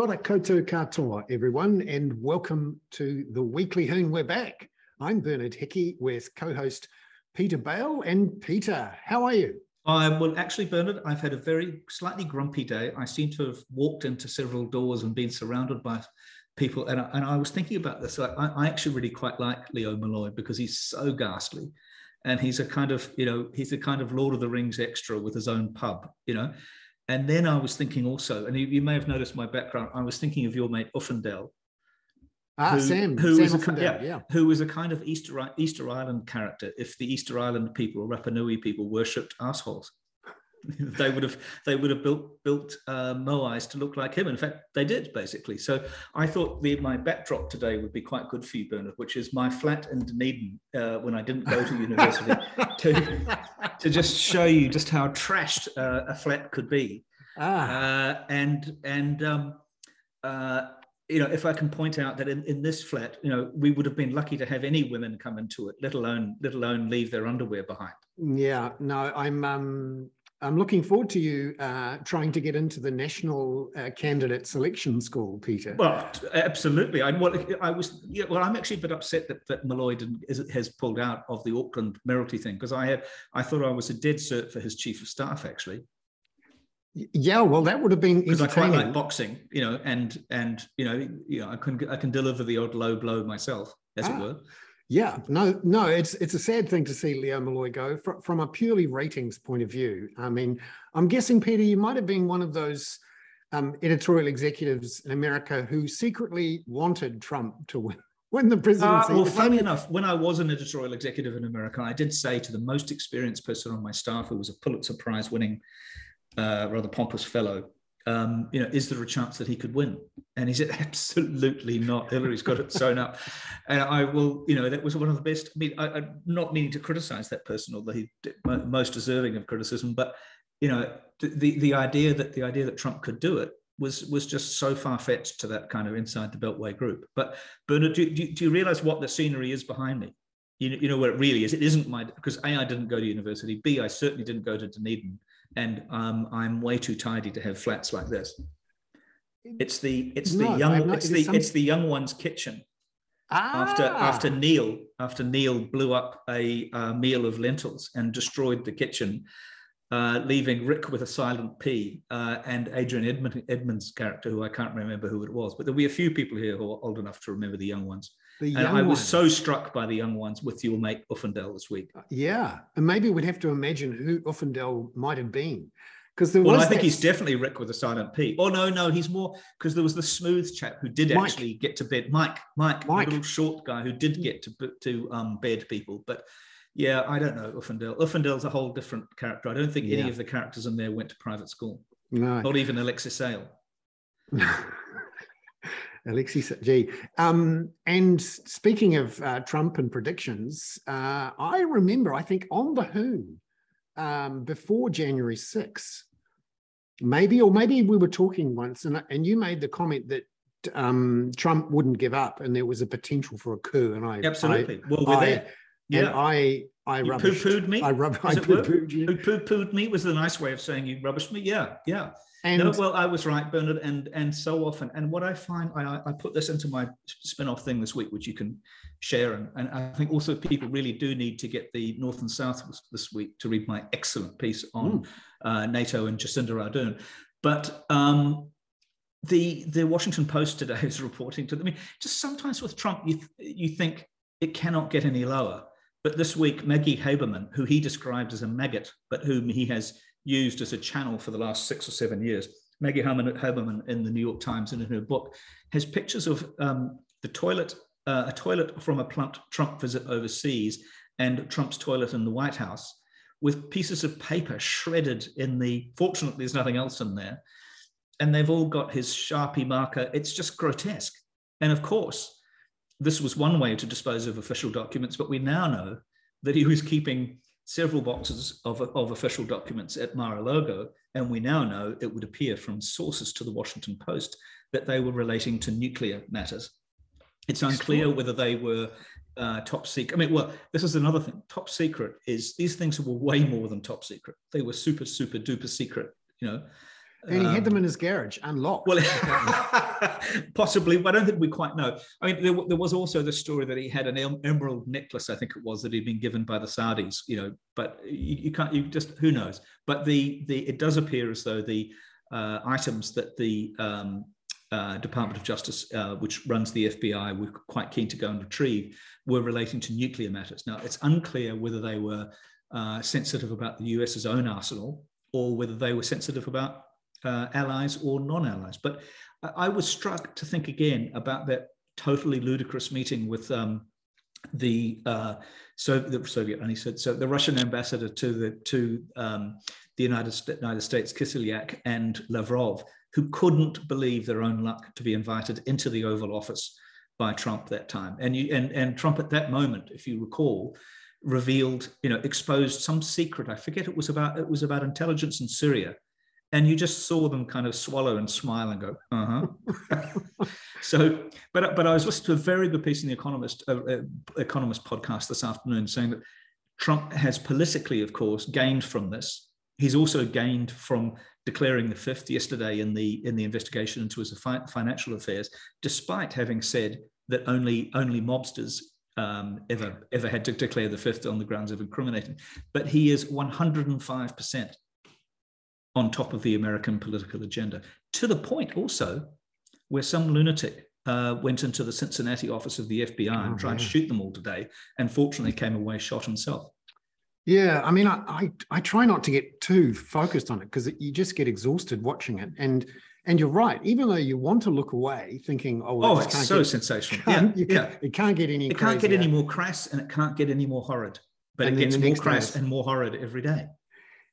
Ora koutou katoa, everyone, and welcome to the Weekly Hoon. We're back. I'm Bernard Hickey with co-host Peter Bale. And Peter, how are you? Uh, well, actually, Bernard, I've had a very slightly grumpy day. I seem to have walked into several doors and been surrounded by people. And I, and I was thinking about this. I, I actually really quite like Leo Molloy because he's so ghastly. And he's a kind of, you know, he's a kind of Lord of the Rings extra with his own pub, you know. And then I was thinking also, and you, you, may have noticed my background, I was thinking of your mate Uffindell. Ah, who, Sam, who Sam was a, yeah, yeah, who was a kind of Easter, Easter Island character. If the Easter Island people or Rapa Nui people worshipped assholes, they would have they would have built built uh, Moais to look like him. In fact, they did basically. So I thought the, my backdrop today would be quite good for you, Bernard, which is my flat in Dunedin uh, when I didn't go to university, to to just show you just how trashed uh, a flat could be. Ah. Uh, and and um, uh, you know, if I can point out that in, in this flat, you know, we would have been lucky to have any women come into it, let alone let alone leave their underwear behind. Yeah, no, I'm um, I'm looking forward to you uh, trying to get into the national uh, candidate selection school, Peter. Well, absolutely. I, well, I was. Yeah, well, I'm actually a bit upset that, that Molloy has pulled out of the Auckland Mayoralty thing because I had I thought I was a dead cert for his chief of staff actually. Yeah, well, that would have been because I quite like boxing, you know, and and you know, you know, I can I can deliver the odd low blow myself, as ah. it were. Yeah, no, no, it's it's a sad thing to see Leo Molloy go from, from a purely ratings point of view. I mean, I'm guessing Peter, you might have been one of those um, editorial executives in America who secretly wanted Trump to win. Win the presidency. Uh, well, funny enough, when I was an editorial executive in America, I did say to the most experienced person on my staff, who was a Pulitzer Prize winning, uh, rather pompous fellow, um, you know, is there a chance that he could win? And he said, absolutely not. Hillary's got it sewn up. And I will, you know, that was one of the best. I mean, I, am not meaning to criticize that person, although he's most deserving of criticism. But you know, the the idea that the idea that Trump could do it was was just so far fetched to that kind of inside the Beltway group. But Bernard, do, do, do you realize what the scenery is behind me? You, know, you know where it really is. It isn't my because a I didn't go to university. B I certainly didn't go to Dunedin and um, I'm way too tidy to have flats like this. It's the it's the no, young not, it's the some... it's the young one's kitchen. Ah. After after Neil after Neil blew up a uh, meal of lentils and destroyed the kitchen, uh, leaving Rick with a silent P uh, and Adrian Edmund, Edmonds' character, who I can't remember who it was, but there'll be a few people here who are old enough to remember the young ones. The and I was ones. so struck by the young ones with your mate Uffindell this week. Uh, yeah, and maybe we'd have to imagine who Uffindell might have been. Because there well, I think that... he's definitely Rick with a silent P. Oh no, no, he's more because there was the smooth chap who did Mike. actually get to bed. Mike, Mike, Mike, little short guy who did get to to um, bed people. But yeah, I don't know Uffindell. Uffindell's a whole different character. I don't think yeah. any of the characters in there went to private school. No, not even Alexei Sayle. Alexis G. Um, and speaking of uh, Trump and predictions, uh, I remember, I think on the Hoon, um, before January 6th, maybe, or maybe we were talking once, and, and you made the comment that um, Trump wouldn't give up and there was a potential for a coup. And I absolutely, I, well, we're I, there. Yeah. And I, I you poo-pooed me. I, rub, I poo-pooed you. Poo-pooed me was the nice way of saying you rubbished me. Yeah, yeah. And no, well, I was right, Bernard, and and so often, and what I find, I, I put this into my spin-off thing this week, which you can share, and, and I think also people really do need to get the North and South this week to read my excellent piece on mm. uh, NATO and Jacinda Ardern. But um, the the Washington Post today is reporting to them. I mean, just sometimes with Trump, you th- you think it cannot get any lower. But this week, Maggie Haberman, who he described as a maggot, but whom he has used as a channel for the last six or seven years. Maggie Haberman in the New York Times and in her book has pictures of um, the toilet, uh, a toilet from a Trump visit overseas and Trump's toilet in the White House with pieces of paper shredded in the, fortunately, there's nothing else in there. And they've all got his Sharpie marker. It's just grotesque. And of course, this was one way to dispose of official documents, but we now know that he was keeping several boxes of, of official documents at Mar-a-Lago, and we now know it would appear from sources to the Washington Post that they were relating to nuclear matters. It's unclear whether they were uh, top secret. I mean, well, this is another thing. Top secret is these things were way more than top secret. They were super, super duper secret, you know. And he um, had them in his garage, unlocked. Well, possibly, but I don't think we quite know. I mean, there, there, was also the story that he had an emerald necklace, I think it was, that he'd been given by the Saudis. You know, but you, you can't. You just who knows. But the the it does appear as though the uh, items that the um, uh, Department of Justice, uh, which runs the FBI, were quite keen to go and retrieve, were relating to nuclear matters. Now, it's unclear whether they were uh, sensitive about the US's own arsenal or whether they were sensitive about uh, allies or non-allies. But I was struck to think again about that totally ludicrous meeting with um, the uh, so the Soviet, and he said so the Russian ambassador to the to um, the United, United States, Kislyak and Lavrov, who couldn't believe their own luck to be invited into the Oval Office by Trump that time. And you and and Trump at that moment, if you recall, revealed, you know, exposed some secret. I forget it was about it was about intelligence in Syria and you just saw them kind of swallow and smile and go, uh huh. so, but but I was listening to a very good piece in the Economist uh, uh, Economist podcast this afternoon saying that Trump has politically, of course, gained from this. He's also gained from declaring the fifth yesterday in the in the investigation into his fi- financial affairs, despite having said that only only mobsters um, ever ever had to declare the fifth on the grounds of incriminating. But he is 105 percent on top of the American political agenda, to the point also where some lunatic uh, went into the Cincinnati office of the FBI oh, and tried yeah. to shoot them all today, and fortunately came away shot himself. Yeah, I mean, I, I, I try not to get too focused on it because you just get exhausted watching it, and and you're right. Even though you want to look away, thinking, "Oh, well, oh, it's so get, sensational." Yeah, yeah, it can't get any. It can't get any more crass, and it can't get any more horrid. But and it gets more crass and more horrid every day.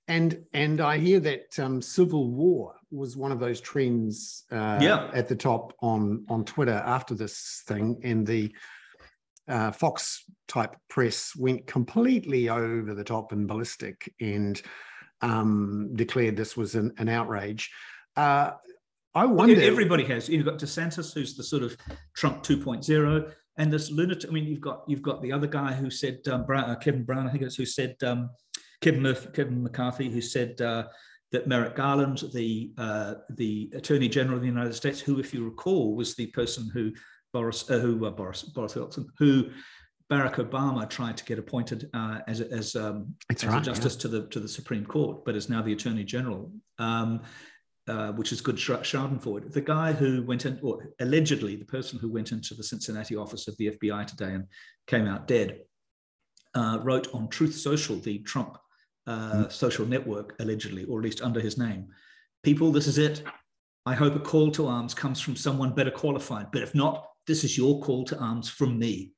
And and I hear that um, civil war was one of those trends uh, yeah. at the top on on Twitter after this thing, and the uh, Fox type press went completely over the top and ballistic and um, declared this was an, an outrage. Uh, I wonder. Well, everybody has. You've got DeSantis, who's the sort of Trump 2.0, and this lunatic. I mean, you've got you've got the other guy who said um, Brown, uh, Kevin Brown, I think it's who said um, Kevin, Murphy, Kevin McCarthy, who said uh, that Merrick Garland, the uh, the Attorney General of the United States, who, if you recall, was the person who Boris, uh, who uh, Boris Boris Wilson, who Barack Obama tried to get appointed uh, as as, um, as right, a justice yeah. to the to the Supreme Court, but is now the Attorney General. Um, uh, which is good Schadenfreude. The guy who went in, or allegedly the person who went into the Cincinnati office of the FBI today and came out dead, uh, wrote on Truth Social, the Trump uh, social network, allegedly, or at least under his name. People, this is it. I hope a call to arms comes from someone better qualified. But if not, this is your call to arms from me.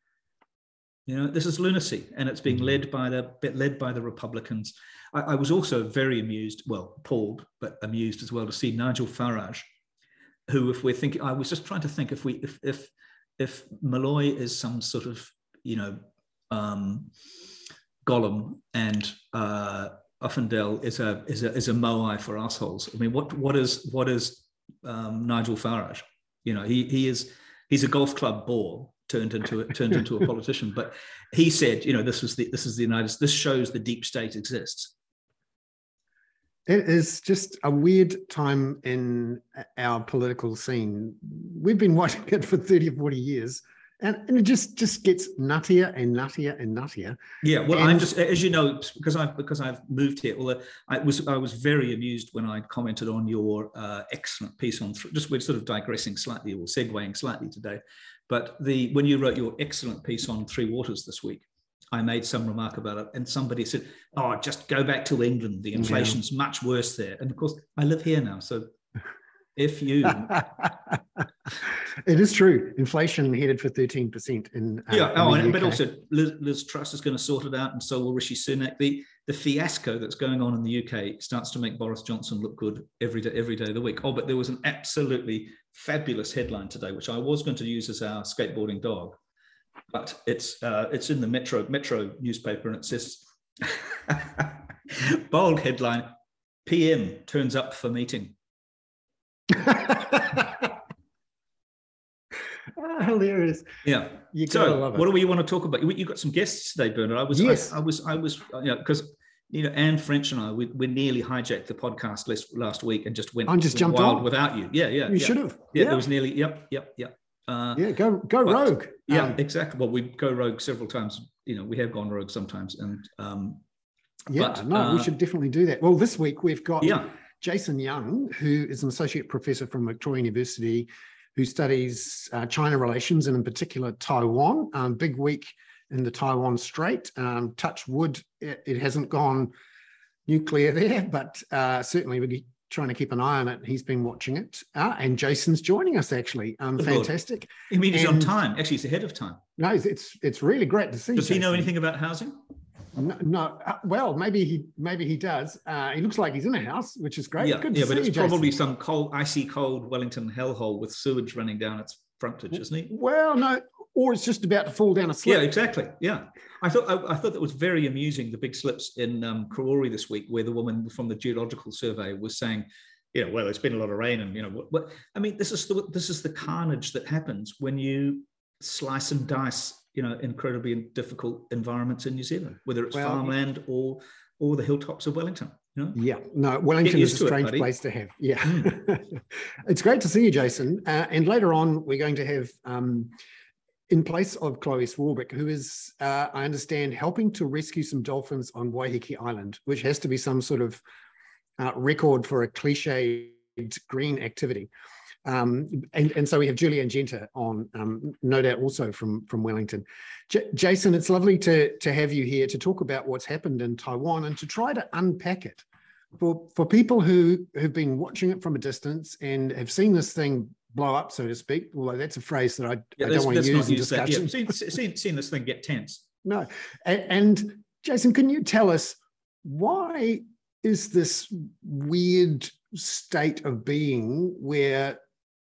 You know, this is lunacy, and it's being led by the led by the Republicans. I, I was also very amused, well, appalled, but amused as well to see Nigel Farage, who, if we're thinking, I was just trying to think if we if if if Molloy is some sort of you know um, Gollum and uh, is a is a is a moai for assholes. I mean, what what is what is um, Nigel Farage? You know, he he is he's a golf club ball turned into a, turned into a politician. But he said, you know, this was the this is the United. This shows the deep state exists. It is just a weird time in our political scene. We've been watching it for 30 or 40 years and, and it just just gets nuttier and nuttier and nuttier. Yeah, well, and, I'm just as you know because I've because I've moved here. Although I was I was very amused when I commented on your uh, excellent piece on just we're sort of digressing slightly or segueing slightly today, but the when you wrote your excellent piece on Three Waters this week, I made some remark about it, and somebody said, "Oh, just go back to England. The inflation's yeah. much worse there." And of course, I live here now, so if you it is true. Inflation headed for 13% in uh, yeah oh, and, but also liz, liz, truss is going to sort it out and so will rishi sunak. The the fiasco that's going on in the uk starts to make boris johnson look good every day every day of the week. Oh but there was an absolutely fabulous headline today which i was going to use as our skateboarding dog but it's uh, it's in the metro metro newspaper and it says bold headline pm turns up for meeting hilarious. Yeah. You so, what do we want to talk about? You got some guests today, Bernard. I was, yes. I, I was, I was, you know, because you know, Anne French and I, we, we nearly hijacked the podcast last, last week and just went I'm just jumped wild on. without you. Yeah, yeah. You yeah. should have. Yeah, there was nearly. Yep, yep, yep. Uh, yeah, go go but, rogue. Yeah, um, exactly. Well, we go rogue several times. You know, we have gone rogue sometimes, and um, yeah, but, no, uh, we should definitely do that. Well, this week we've got yeah. Jason Young, who is an associate professor from Victoria University, who studies uh, China relations and in particular Taiwan. Um, big week in the Taiwan Strait. Um, touch wood, it, it, hasn't gone nuclear there, but uh, certainly we're trying to keep an eye on it. He's been watching it. Uh, and Jason's joining us actually. Um, fantastic. I mean he's and, on time? Actually, he's ahead of time. No, it's it's really great to see. Does Jason. he know anything about housing? No, no uh, well, maybe he maybe he does. Uh, he looks like he's in a house, which is great. Yeah, Good yeah, but it's you, probably Jason. some cold, icy cold Wellington hellhole with sewage running down its frontage, isn't he? Well, no, or it's just about to fall down a slip. Yeah, exactly. Yeah, I thought I, I thought that was very amusing. The big slips in um, Karori this week, where the woman from the Geological Survey was saying, you know, well, it's been a lot of rain, and you know, what, what I mean, this is the this is the carnage that happens when you slice and dice, you know, incredibly difficult environments in New Zealand, whether it's well, farmland or or the hilltops of Wellington. You know? Yeah, no, Wellington is a strange it, place to have. Yeah, mm. it's great to see you, Jason. Uh, and later on, we're going to have. Um, in place of Chloe Swarbrick, who is, uh, I understand, helping to rescue some dolphins on Waiheke Island, which has to be some sort of uh, record for a cliched green activity. Um, and, and so we have Julie Anne Genter on, um, no doubt also from, from Wellington. J- Jason, it's lovely to, to have you here to talk about what's happened in Taiwan and to try to unpack it. For, for people who, who've been watching it from a distance and have seen this thing blow up, so to speak, although that's a phrase that I, yeah, I don't want to use in discussion. Yeah, seen, seen, seen this thing get tense. No. And, and Jason, can you tell us why is this weird state of being where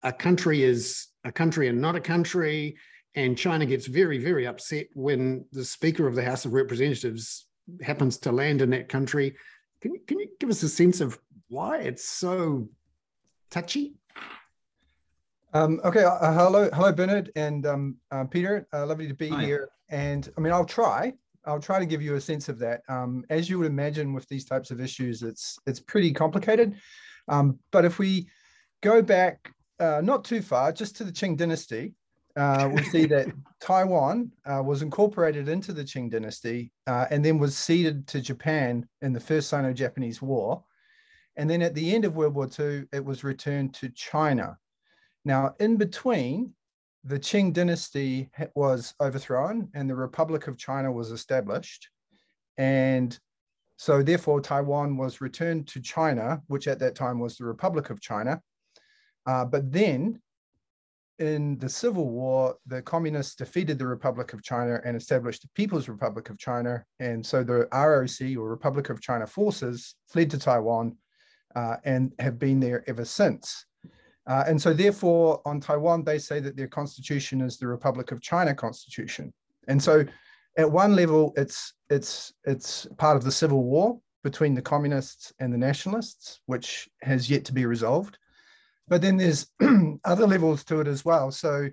a country is a country and not a country, and China gets very, very upset when the Speaker of the House of Representatives happens to land in that country. Can you, can you give us a sense of why it's so touchy? Um, okay, uh, hello, hello, Bernard and um, uh, Peter. Uh, lovely to be Hi. here. And I mean, I'll try. I'll try to give you a sense of that. Um, as you would imagine with these types of issues, it's it's pretty complicated. Um, but if we go back uh, not too far, just to the Qing dynasty, uh, we see that Taiwan uh, was incorporated into the Qing dynasty uh, and then was ceded to Japan in the First Sino-Japanese War. And then at the end of World War II, it was returned to China. Now, in between, the Qing dynasty was overthrown and the Republic of China was established. And so, therefore, Taiwan was returned to China, which at that time was the Republic of China. Uh, but then, in the Civil War, the communists defeated the Republic of China and established the People's Republic of China. And so the ROC or Republic of China forces fled to Taiwan uh, and have been there ever since. Uh, and so, therefore, on Taiwan, they say that their constitution is the Republic of China constitution. And so, at one level, it's it's it's part of the civil war between the communists and the nationalists, which has yet to be resolved. But then there's other levels to it as well. So,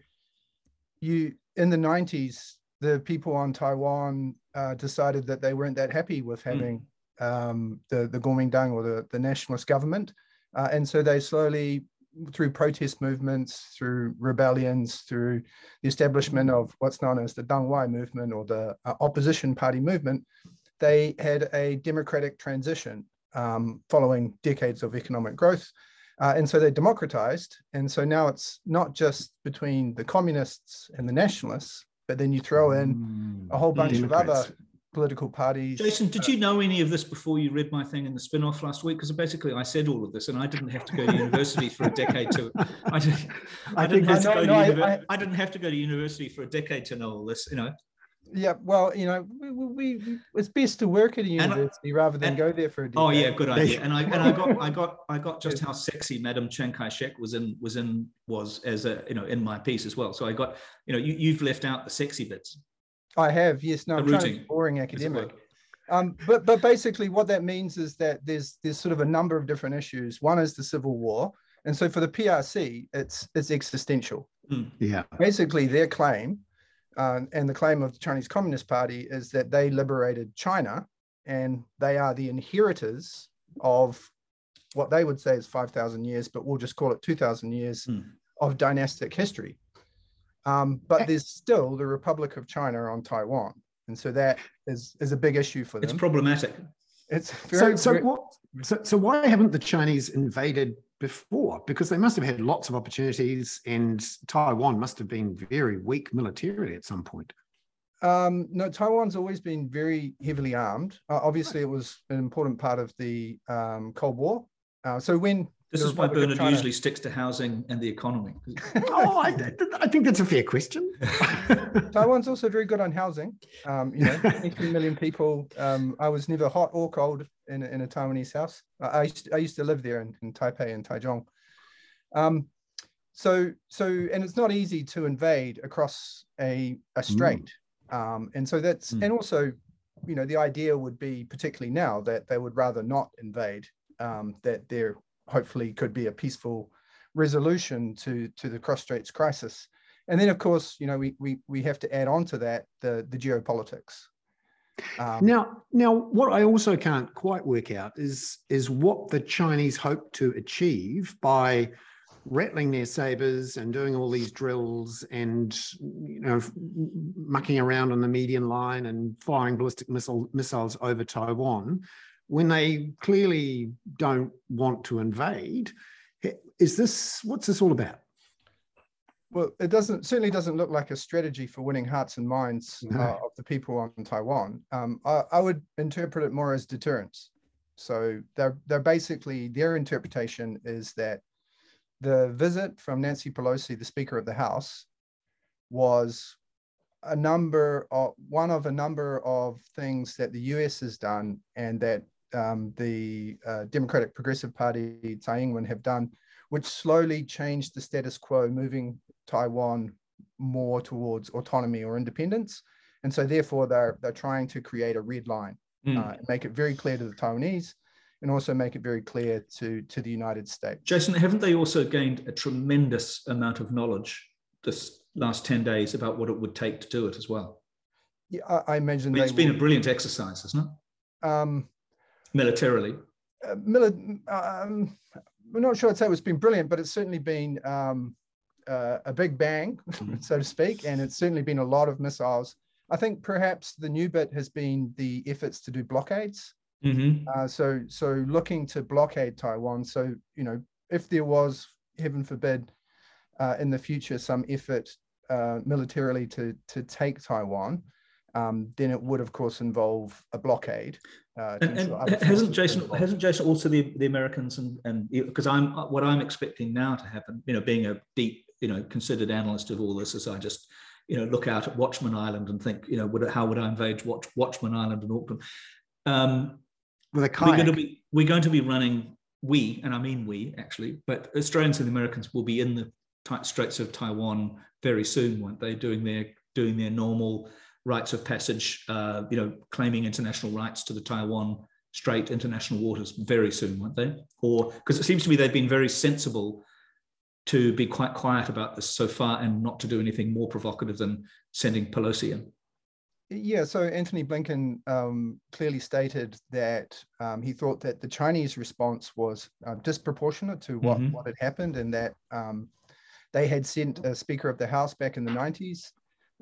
you in the 90s, the people on Taiwan uh, decided that they weren't that happy with hmm. having mm. um, the the Kuomintang or the, the nationalist government, uh, and so they slowly through protest movements, through rebellions, through the establishment of what's known as the Dangwai movement or the uh, opposition party movement, they had a democratic transition um, following decades of economic growth. Uh, and so they democratized. And so now it's not just between the communists and the nationalists, but then you throw in a whole bunch Democrats. of other political parties. Jason, did you know any of this before you read my thing in the spin-off last week? Because basically I said all of this and I didn't have to go to university for a decade to I didn't, I, I didn't have to go to I, I, didn't have to go to university for a decade to know all this, you know. Yeah, well, you know, we, we, we it's best to work at a university rather than and, go there for a day. Oh yeah, good idea. And I and I got I got I got just how sexy Madam Chiang Kai-shek was in was in was as a you know in my piece as well. So I got you know you you've left out the sexy bits. I have, yes. No, I'm trying boring academic. Um, but but basically, what that means is that there's there's sort of a number of different issues. One is the civil war, and so for the PRC, it's it's existential. Mm. Yeah. Basically, their claim, uh, and the claim of the Chinese Communist Party, is that they liberated China and they are the inheritors of what they would say is 5,000 years, but we'll just call it 2,000 years mm. of dynastic history. Um, but there's still the Republic of China on Taiwan. And so that is, is a big issue for them. It's problematic. It's very, so, so, very, what, so, so why haven't the Chinese invaded before? Because they must have had lots of opportunities and Taiwan must have been very weak militarily at some point. Um, no, Taiwan's always been very heavily armed. Uh, obviously, it was an important part of the um, Cold War. Uh, so when this is why Bernard China... usually sticks to housing and the economy. oh, I, I, think that's a fair question. Taiwan's also very good on housing. Um, you know, 23 million people. Um, I was never hot or cold in, in a Taiwanese house. I used to, I used to live there in, in Taipei and Taichung. Um, so so and it's not easy to invade across a a strait. Mm. Um, and so that's, mm. and also, you know, the idea would be, particularly now, that they would rather not invade, um, that there hopefully could be a peaceful resolution to, to the cross straits crisis. And then, of course, you know, we, we, we have to add on to that the, the geopolitics. Um, now, now, what I also can't quite work out is is what the Chinese hope to achieve by rattling their sabers and doing all these drills and you know mucking around on the median line and firing ballistic missile, missiles over Taiwan when they clearly don't want to invade is this what's this all about well it doesn't certainly doesn't look like a strategy for winning hearts and minds no. uh, of the people on taiwan um, I, I would interpret it more as deterrence so they're they're basically their interpretation is that the visit from Nancy Pelosi, the Speaker of the House, was a number of one of a number of things that the US has done and that um, the uh, Democratic Progressive Party, Tsai Ing-wen, have done, which slowly changed the status quo, moving Taiwan more towards autonomy or independence. And so therefore they're, they're trying to create a red line, mm. uh, make it very clear to the Taiwanese and also make it very clear to, to the United States. Jason, haven't they also gained a tremendous amount of knowledge this last 10 days about what it would take to do it as well? Yeah, I, I imagine I mean, it's been a brilliant exercise, hasn't it? Um, Militarily. Uh, mili- um, I'm not sure I'd say it's been brilliant, but it's certainly been um, uh, a big bang, mm-hmm. so to speak, and it's certainly been a lot of missiles. I think perhaps the new bit has been the efforts to do blockades. Mm-hmm. Uh, so, so looking to blockade Taiwan. So, you know, if there was, heaven forbid, uh, in the future some effort uh, militarily to to take Taiwan, um, then it would, of course, involve a blockade. Uh, and, and hasn't Jason hasn't Jason also the, the Americans and and because I'm what I'm expecting now to happen, you know, being a deep, you know, considered analyst of all this, as I just you know look out at Watchman Island and think, you know, would, how would I invade Watch, Watchman Island and Auckland? Um, with a kayak. We're going to be we're going to be running we, and I mean we actually, but Australians and Americans will be in the Straits of Taiwan very soon, won't they? Doing their doing their normal rites of passage, uh, you know, claiming international rights to the Taiwan Strait international waters very soon, won't they? Or because it seems to me they've been very sensible to be quite quiet about this so far and not to do anything more provocative than sending Pelosi in. Yeah, so Antony Blinken um, clearly stated that um, he thought that the Chinese response was uh, disproportionate to what, mm-hmm. what had happened, and that um, they had sent a Speaker of the House back in the 90s,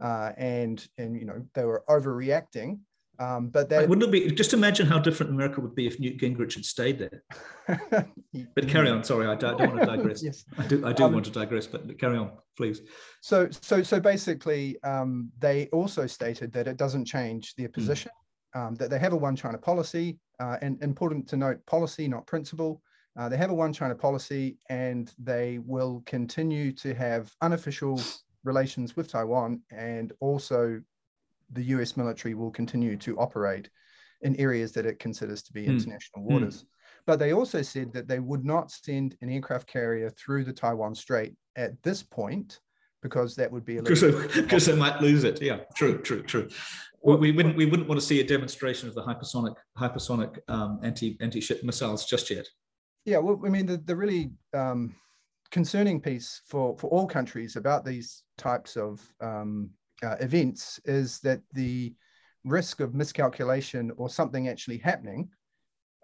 uh, and and you know they were overreacting, um, but that wouldn't it be just imagine how different America would be if Newt Gingrich had stayed there. but carry on. Sorry, I don't, don't want to digress. yes. I do. I do um, want to digress, but carry on, please. So, so, so basically, um, they also stated that it doesn't change their hmm. position. Mm. that they have a one China policy, uh, and important to note, policy, not principle. Uh, they have a one China policy, and they will continue to have unofficial relations with Taiwan, and also the US military will continue to operate in areas that it considers to be mm. international waters. Mm. But they also said that they would not send an aircraft carrier through the Taiwan Strait at this point because that would be a because they might lose it. Yeah, true, true, true. We, we, wouldn't we wouldn't want to see a demonstration of the hypersonic hypersonic um, anti anti ship missiles just yet. Yeah, well, I mean the the really um, concerning piece for for all countries about these types of um, uh, events is that the risk of miscalculation or something actually happening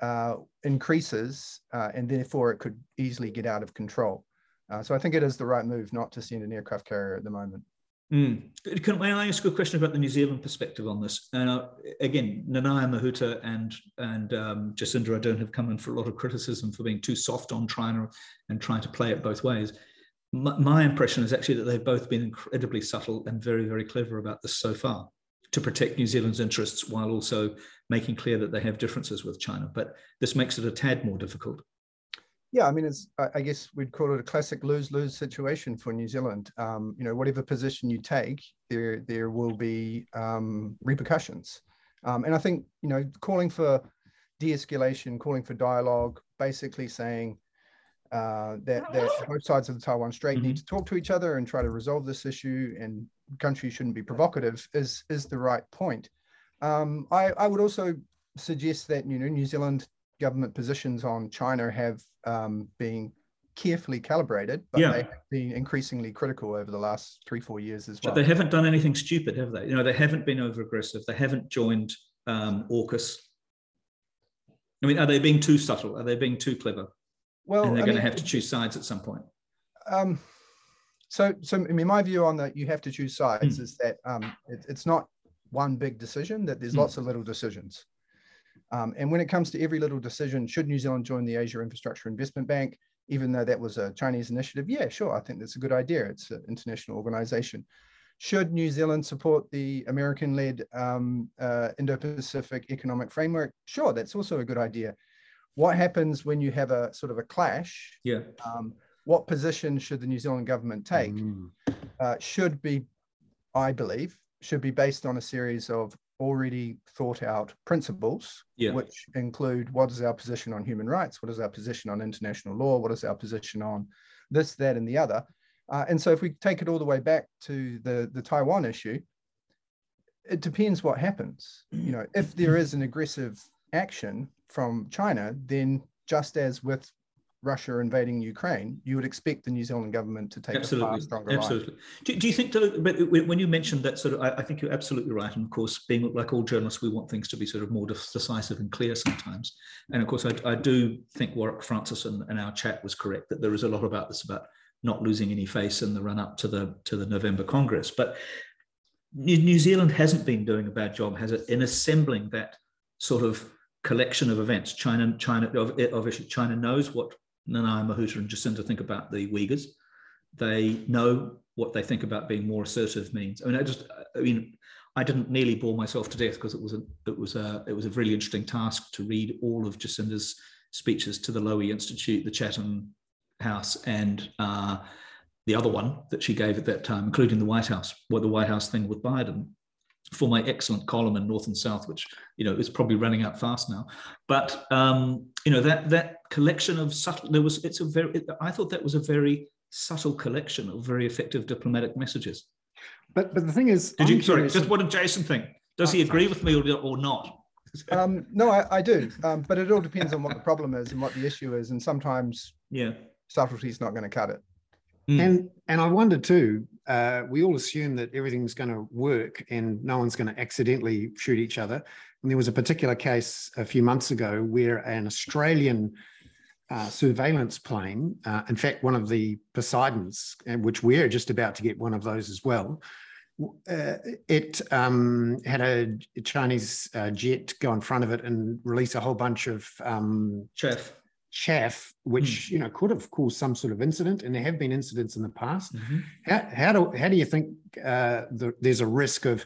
uh, increases, uh, and therefore it could easily get out of control. Uh, so I think it is the right move not to send an aircraft carrier at the moment. Mm. Can I ask a question about the New Zealand perspective on this? Uh, again, Nanaia Mahuta and and um, Jacinda Ardern have come in for a lot of criticism for being too soft on China and trying to play it both ways. My, impression is actually that they've both been incredibly subtle and very, very clever about this so far to protect New Zealand's interests while also making clear that they have differences with China. But this makes it a tad more difficult. Yeah, I mean, it's I guess we'd call it a classic lose-lose situation for New Zealand. Um, you know, whatever position you take, there there will be um, repercussions, um, and I think you know, calling for de-escalation, calling for dialogue, basically saying uh, that that both sides of the Taiwan Strait mm-hmm. need to talk to each other and try to resolve this issue, and countries shouldn't be provocative, is is the right point. Um, I I would also suggest that you know New Zealand government positions on China have um, been carefully calibrated, but yeah. they have been increasingly critical over the last three, four years as well. But they haven't done anything stupid, have they? You know, they haven't been over aggressive. They haven't joined um, AUKUS. I mean, are they being too subtle? Are they being too clever? Well, and they're I going mean, to have to choose sides at some point. Um, so, so I mean, my view on that, you have to choose sides, mm. is that um, it, it's not one big decision; that there's mm. lots of little decisions. Um, and when it comes to every little decision, should New Zealand join the Asia Infrastructure Investment Bank, even though that was a Chinese initiative? Yeah, sure. I think that's a good idea. It's an international organization. Should New Zealand support the American led um, uh, Indo Pacific Economic Framework? Sure, that's also a good idea. What happens when you have a sort of a clash? Yeah. Um, what position should the New Zealand government take? Mm. Uh, should be, I believe, should be based on a series of already thought out principles, yeah. which include what is our position on human rights, what is our position on international law, what is our position on this, that, and the other. Uh, and so, if we take it all the way back to the the Taiwan issue, it depends what happens. You know, if there is an aggressive action from China, then just as with Russia invading Ukraine, you would expect the New Zealand government to take absolutely. a far stronger absolutely. Do, do, you think, but when you mentioned that sort of, I, I, think you're absolutely right. And of course, being like all journalists, we want things to be sort of more decisive and clear sometimes. And of course, I, I do think Warwick Francis and, and our chat was correct that there is a lot about this about not losing any face in the run up to the to the November Congress. But New Zealand hasn't been doing a bad job, has it, in assembling that sort of collection of events. China, China, obviously, China knows what Nanaia Mahuta and Jacinda think about the Uyghurs. They know what they think about being more assertive means. I mean, I just, I mean, I didn't nearly bore myself to death because it was a, it was a, it was a really interesting task to read all of Jacinda's speeches to the Lowy Institute, the Chatham House, and uh, the other one that she gave at that time, including the White House, what the White House thing with Biden for my excellent column in North and South, which you know is probably running out fast now. But um, you know that that collection of subtle. There was it's a very. It, I thought that was a very subtle collection of very effective diplomatic messages. But but the thing is, did I'm you sorry? Just what did Jason think? Does he agree with me or, or not? Um, no, I, I do, um, but it all depends on what the problem is and what the issue is, and sometimes yeah, subtlety is not going to cut it. Mm. And and I wonder too. Uh, we all assume that everything's going to work and no one's going to accidentally shoot each other. And there was a particular case a few months ago where an Australian uh, surveillance plane, uh, in fact, one of the Poseidons, which we're just about to get one of those as well. Uh, it um, had a Chinese uh, jet go in front of it and release a whole bunch of um, chaff chaff, which mm. you know could have caused some sort of incident, and there have been incidents in the past. Mm-hmm. How, how do how do you think uh, the, there's a risk of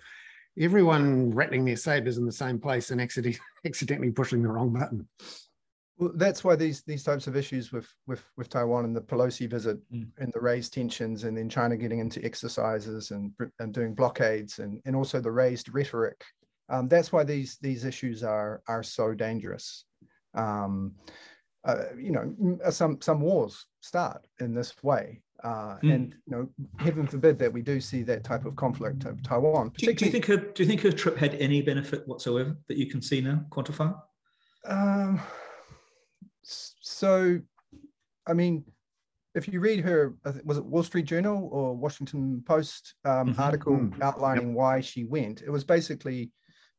everyone rattling their sabers in the same place and accidentally accidentally pushing the wrong button? Well, that's why these these types of issues with with with Taiwan and the Pelosi visit mm. and the raised tensions, and then China getting into exercises and and doing blockades, and and also the raised rhetoric. Um, that's why these these issues are are so dangerous. Um, uh, you know, uh, some some wars start in this way, uh, mm. and you know, heaven forbid that we do see that type of conflict of Taiwan. Do, do, you think her Do you think her trip had any benefit whatsoever that you can see now, quantify? Um, so, I mean, if you read her, was it Wall Street Journal or Washington Post um, mm-hmm. article mm. outlining yep. why she went? It was basically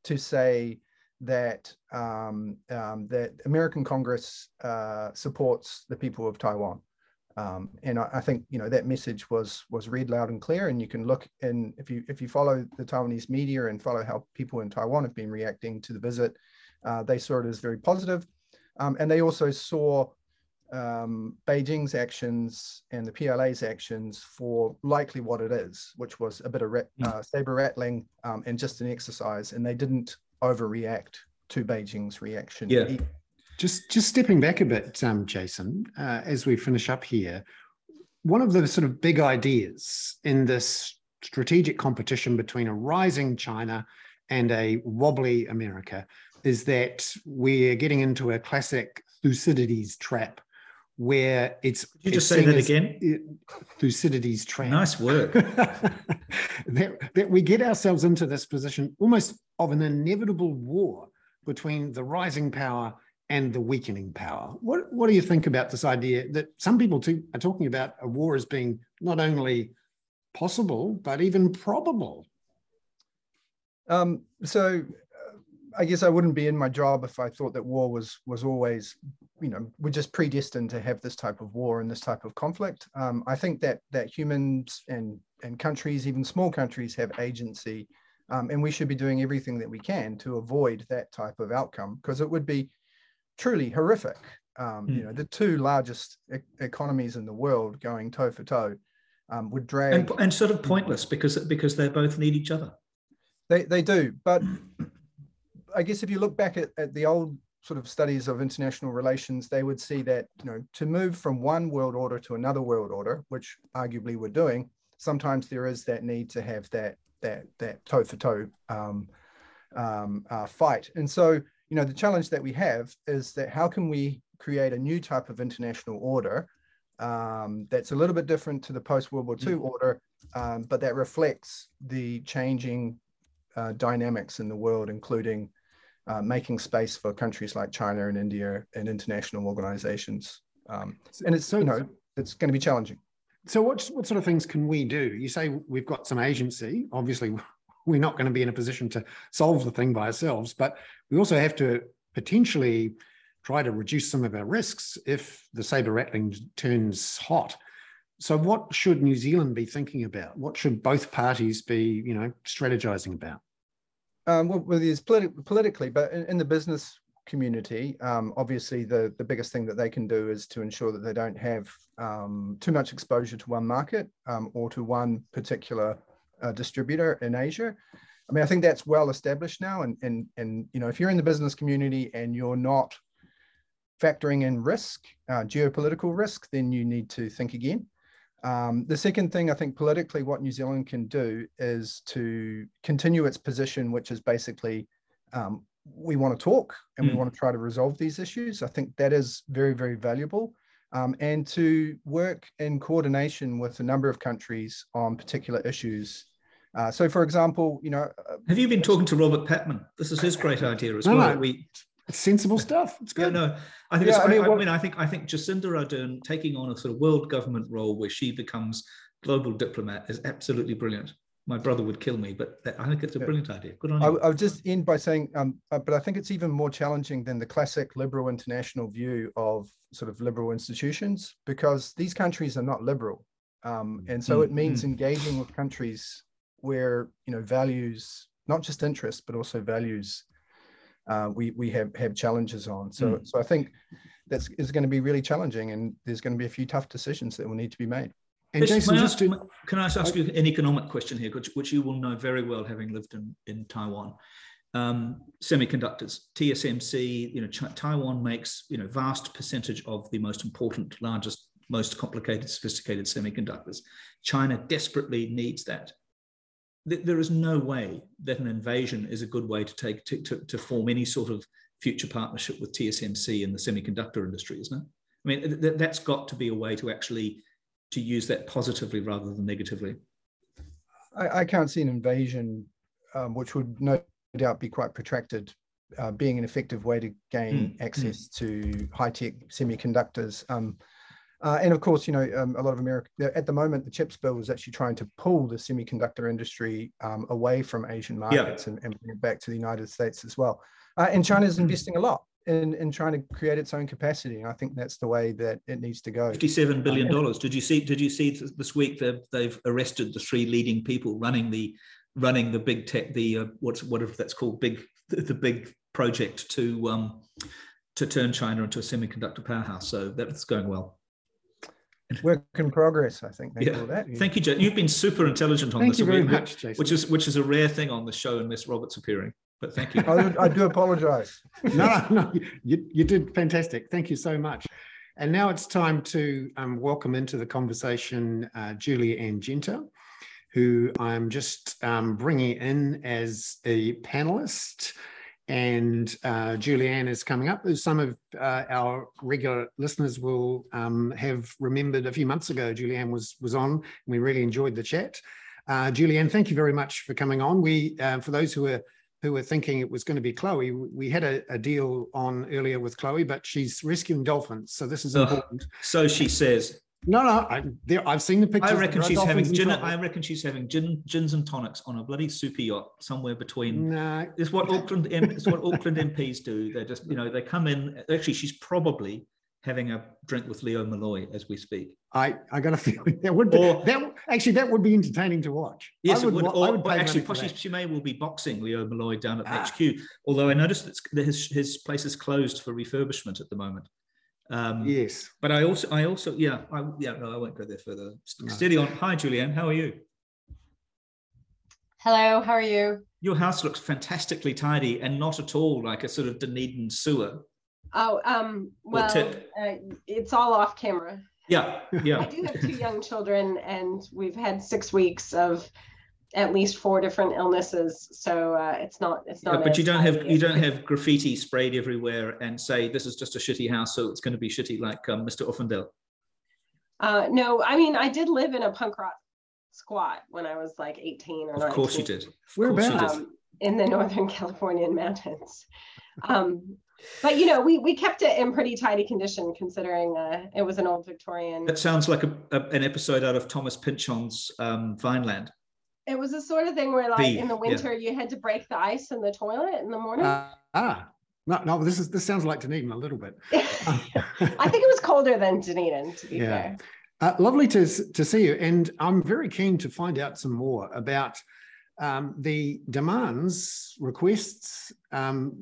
to say that um, um, that American Congress uh, supports the people of Taiwan. Um, and I, I, think you know that message was was read loud and clear. And you can look and if you if you follow the Taiwanese media and follow how people in Taiwan have been reacting to the visit, uh, they saw it as very positive. Um, and they also saw um, Beijing's actions and the PLA's actions for likely what it is, which was a bit of rat, hmm. uh, saber rattling um, and just an exercise. And they didn't overreact to Beijing's reaction. Yeah. Just just stepping back a bit, um, Jason, uh, as we finish up here, one of the sort of big ideas in this strategic competition between a rising China and a wobbly America is that we're getting into a classic Thucydides trap where it's. Could you just say that again? Thucydides trap. Nice work. that, that we get ourselves into this position almost of an inevitable war between the rising power and the weakening power. What, what do you think about this idea that some people too are talking about a war as being not only possible, but even probable? Um, so I guess I wouldn't be in my job if I thought that war was was always, you know, we're just predestined to have this type of war and this type of conflict. Um, I think that that humans and and countries, even small countries, have agency, um, and we should be doing everything that we can to avoid that type of outcome because it would be truly horrific. Um, mm. You know, the two largest e- economies in the world going toe for toe um, would drag and, and sort of pointless because because they both need each other. They they do, but I guess if you look back at, at the old sort of studies of international relations, they would see that you know to move from one world order to another world order, which arguably we're doing, sometimes there is that need to have that that that toe for toe um, um, uh, fight. And so you know the challenge that we have is that how can we create a new type of international order um, that's a little bit different to the post World War II mm. order, um, but that reflects the changing uh, dynamics in the world, including uh, making space for countries like China and India and international organizations. Um, and it's, so, you know, it's going to be challenging. So what, what sort of things can we do? You say we've got some agency. Obviously, we're not going to be in a position to solve the thing by ourselves, but we also have to potentially try to reduce some of our risks if the saber rattling turns hot. So what should New Zealand be thinking about? What should both parties be, you know, strategizing about? Um, well, there's politi- politically, but in, in, the business community, um, obviously the, the biggest thing that they can do is to ensure that they don't have um, too much exposure to one market um, or to one particular uh, distributor in Asia. I mean, I think that's well established now. And, and, and, you know, if you're in the business community and you're not factoring in risk, uh, geopolitical risk, then you need to think again. Um, the second thing I think politically, what New Zealand can do is to continue its position, which is basically um, we want to talk and mm. we want to try to resolve these issues. I think that is very, very valuable. Um, and to work in coordination with a number of countries on particular issues. Uh, so, for example, you know, uh, have you been talking to Robert Patman? This is his great idea as no, well. No. We it's sensible stuff. It's good. Yeah, no, I think. Yeah, I, mean, I, I, mean, I think I think Jacinda Ardern taking on a sort of world government role where she becomes global diplomat is absolutely brilliant. My brother would kill me, but I think it's a brilliant idea. Good on you. I, would just end by saying, um, uh, but I think it's even more challenging than the classic liberal international view of sort of liberal institutions because these countries are not liberal, um, and so mm it means mm engaging with countries where you know values, not just interests, but also values uh, we we have have challenges on. So mm. so I think that's is going to be really challenging, and there's going to be a few tough decisions that will need to be made. And Jason, just to, can I ask you an economic question here, which, which you will know very well, having lived in in Taiwan? Um, semiconductors, TSMC. You know, Ch- Taiwan makes you know vast percentage of the most important, largest, most complicated, sophisticated semiconductors. China desperately needs that there is no way that an invasion is a good way to take to, to, to, form any sort of future partnership with TSMC in the semiconductor industry, isn't it? I mean, th- that's got to be a way to actually to use that positively rather than negatively. I, I can't see an invasion, um, which would no doubt be quite protracted, uh, being an effective way to gain mm, access mm. to high tech semiconductors. Um, Uh, and of course, you know, um, a lot of America at the moment, the CHIPS bill is actually trying to pull the semiconductor industry um, away from Asian markets yeah. and, and, bring it back to the United States as well. Uh, and China is investing a lot in, in trying to create its own capacity. And I think that's the way that it needs to go. Fifty-seven billion dollars. did you see? Did you see this week that they've arrested the three leading people running the running the big tech, the uh, what's whatever that's called, big the, the big project to um, to turn China into a semiconductor powerhouse. So that's going well. Work in progress, I think. yeah. That, yeah. Thank you, Joe. You've been super intelligent on thank this. You very much, Jason. Which is which is a rare thing on the show unless Robert's appearing. But thank you. I, I do apologize. no, no, you, you did fantastic. Thank you so much. And now it's time to um, welcome into the conversation uh, Julie Anne Genter, who I'm just um, bringing in as a panelist and uh, Julianne is coming up. Some of uh, our regular listeners will um, have remembered a few months ago, Julianne was was on, and we really enjoyed the chat. Uh, Julianne, thank you very much for coming on. We, uh, for those who are who were thinking it was going to be Chloe, we had a, a deal on earlier with Chloe, but she's rescuing dolphins, so this is important. so she says. No, no, I, have seen the pictures. I reckon she's having gin. I reckon she's having gin, gins and tonics on a bloody super yacht somewhere between. No, it's what Auckland. it's what Auckland MPs do. They're just, you know, they come in. Actually, she's probably having a drink with Leo Molloy as we speak. I, I got a feeling that would be or, that actually that would be entertaining to watch. Yes, would, it would. Or, would actually, possibly she may well be boxing Leo Molloy down at ah. HQ. Although I noticed that his his place is closed for refurbishment at the moment. Um, yes. But I also, I also, yeah, I, yeah, no, I won't go there further. No. Steady on. Hi, Julianne. How are you? Hello. How are you? Your house looks fantastically tidy and not at all like a sort of Dunedin sewer. Oh, um, well, uh, it's all off camera. Yeah, yeah. I do have two young children, and we've had six weeks of at least four different illnesses so uh, it's not it's not yeah, but you don't have you don't have graffiti sprayed everywhere and say this is just a shitty house so it's going to be shitty like um, mr offendale. Uh, no i mean i did live in a punk rock squat when i was like 18 or of 19. course you did. Where about um, in the northern californian mountains. Um, but you know we we kept it in pretty tidy condition considering uh, it was an old victorian that sounds like a, a, an episode out of thomas pynchon's um, vineland it was a sort of thing where like in the winter yeah. you had to break the ice in the toilet in the morning. Uh, ah. No, no, this is this sounds like Dunedin a little bit. I think it was colder than Dunedin, to be yeah. fair. Uh, lovely to, to see you. And I'm very keen to find out some more about um, the demands, requests, um,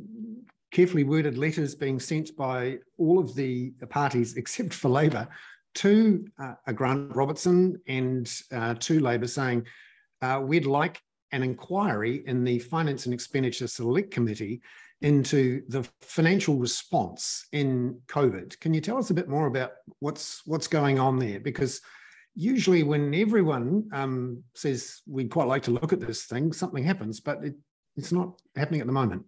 carefully worded letters being sent by all of the parties except for Labour to uh, Grant Robertson and uh, to Labour saying, uh, we'd like an inquiry in the Finance and Expenditure Select Committee into the financial response in COVID. Can you tell us a bit more about what's what's going on there? Because usually when everyone um, says we'd quite like to look at this thing, something happens, but it, it's not happening at the moment.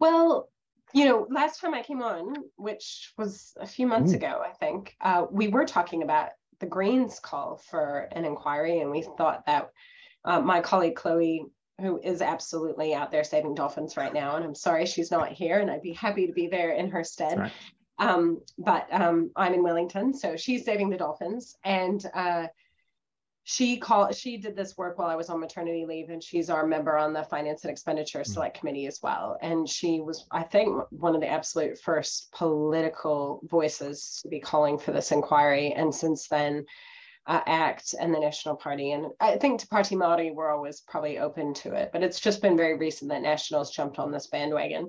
Well, you know, last time I came on, which was a few months Ooh. ago, I think, uh, we were talking about the Greens call for an inquiry, and we thought that uh, my colleague Chloe, who is absolutely out there saving dolphins right now, and I'm sorry she's not here, and I'd be happy to be there in her stead. Right. Um, but um, I'm in Wellington, so she's saving the dolphins, and uh, she called she did this work while i was on maternity leave and she's our member on the finance and expenditure mm. select committee as well. And she was i think one of the absolute first political voices to be calling for this inquiry. And since then uh, act and the national party and i think Te Pāti Māori were always probably open to it but it's just been very recent that nationals jumped on this bandwagon.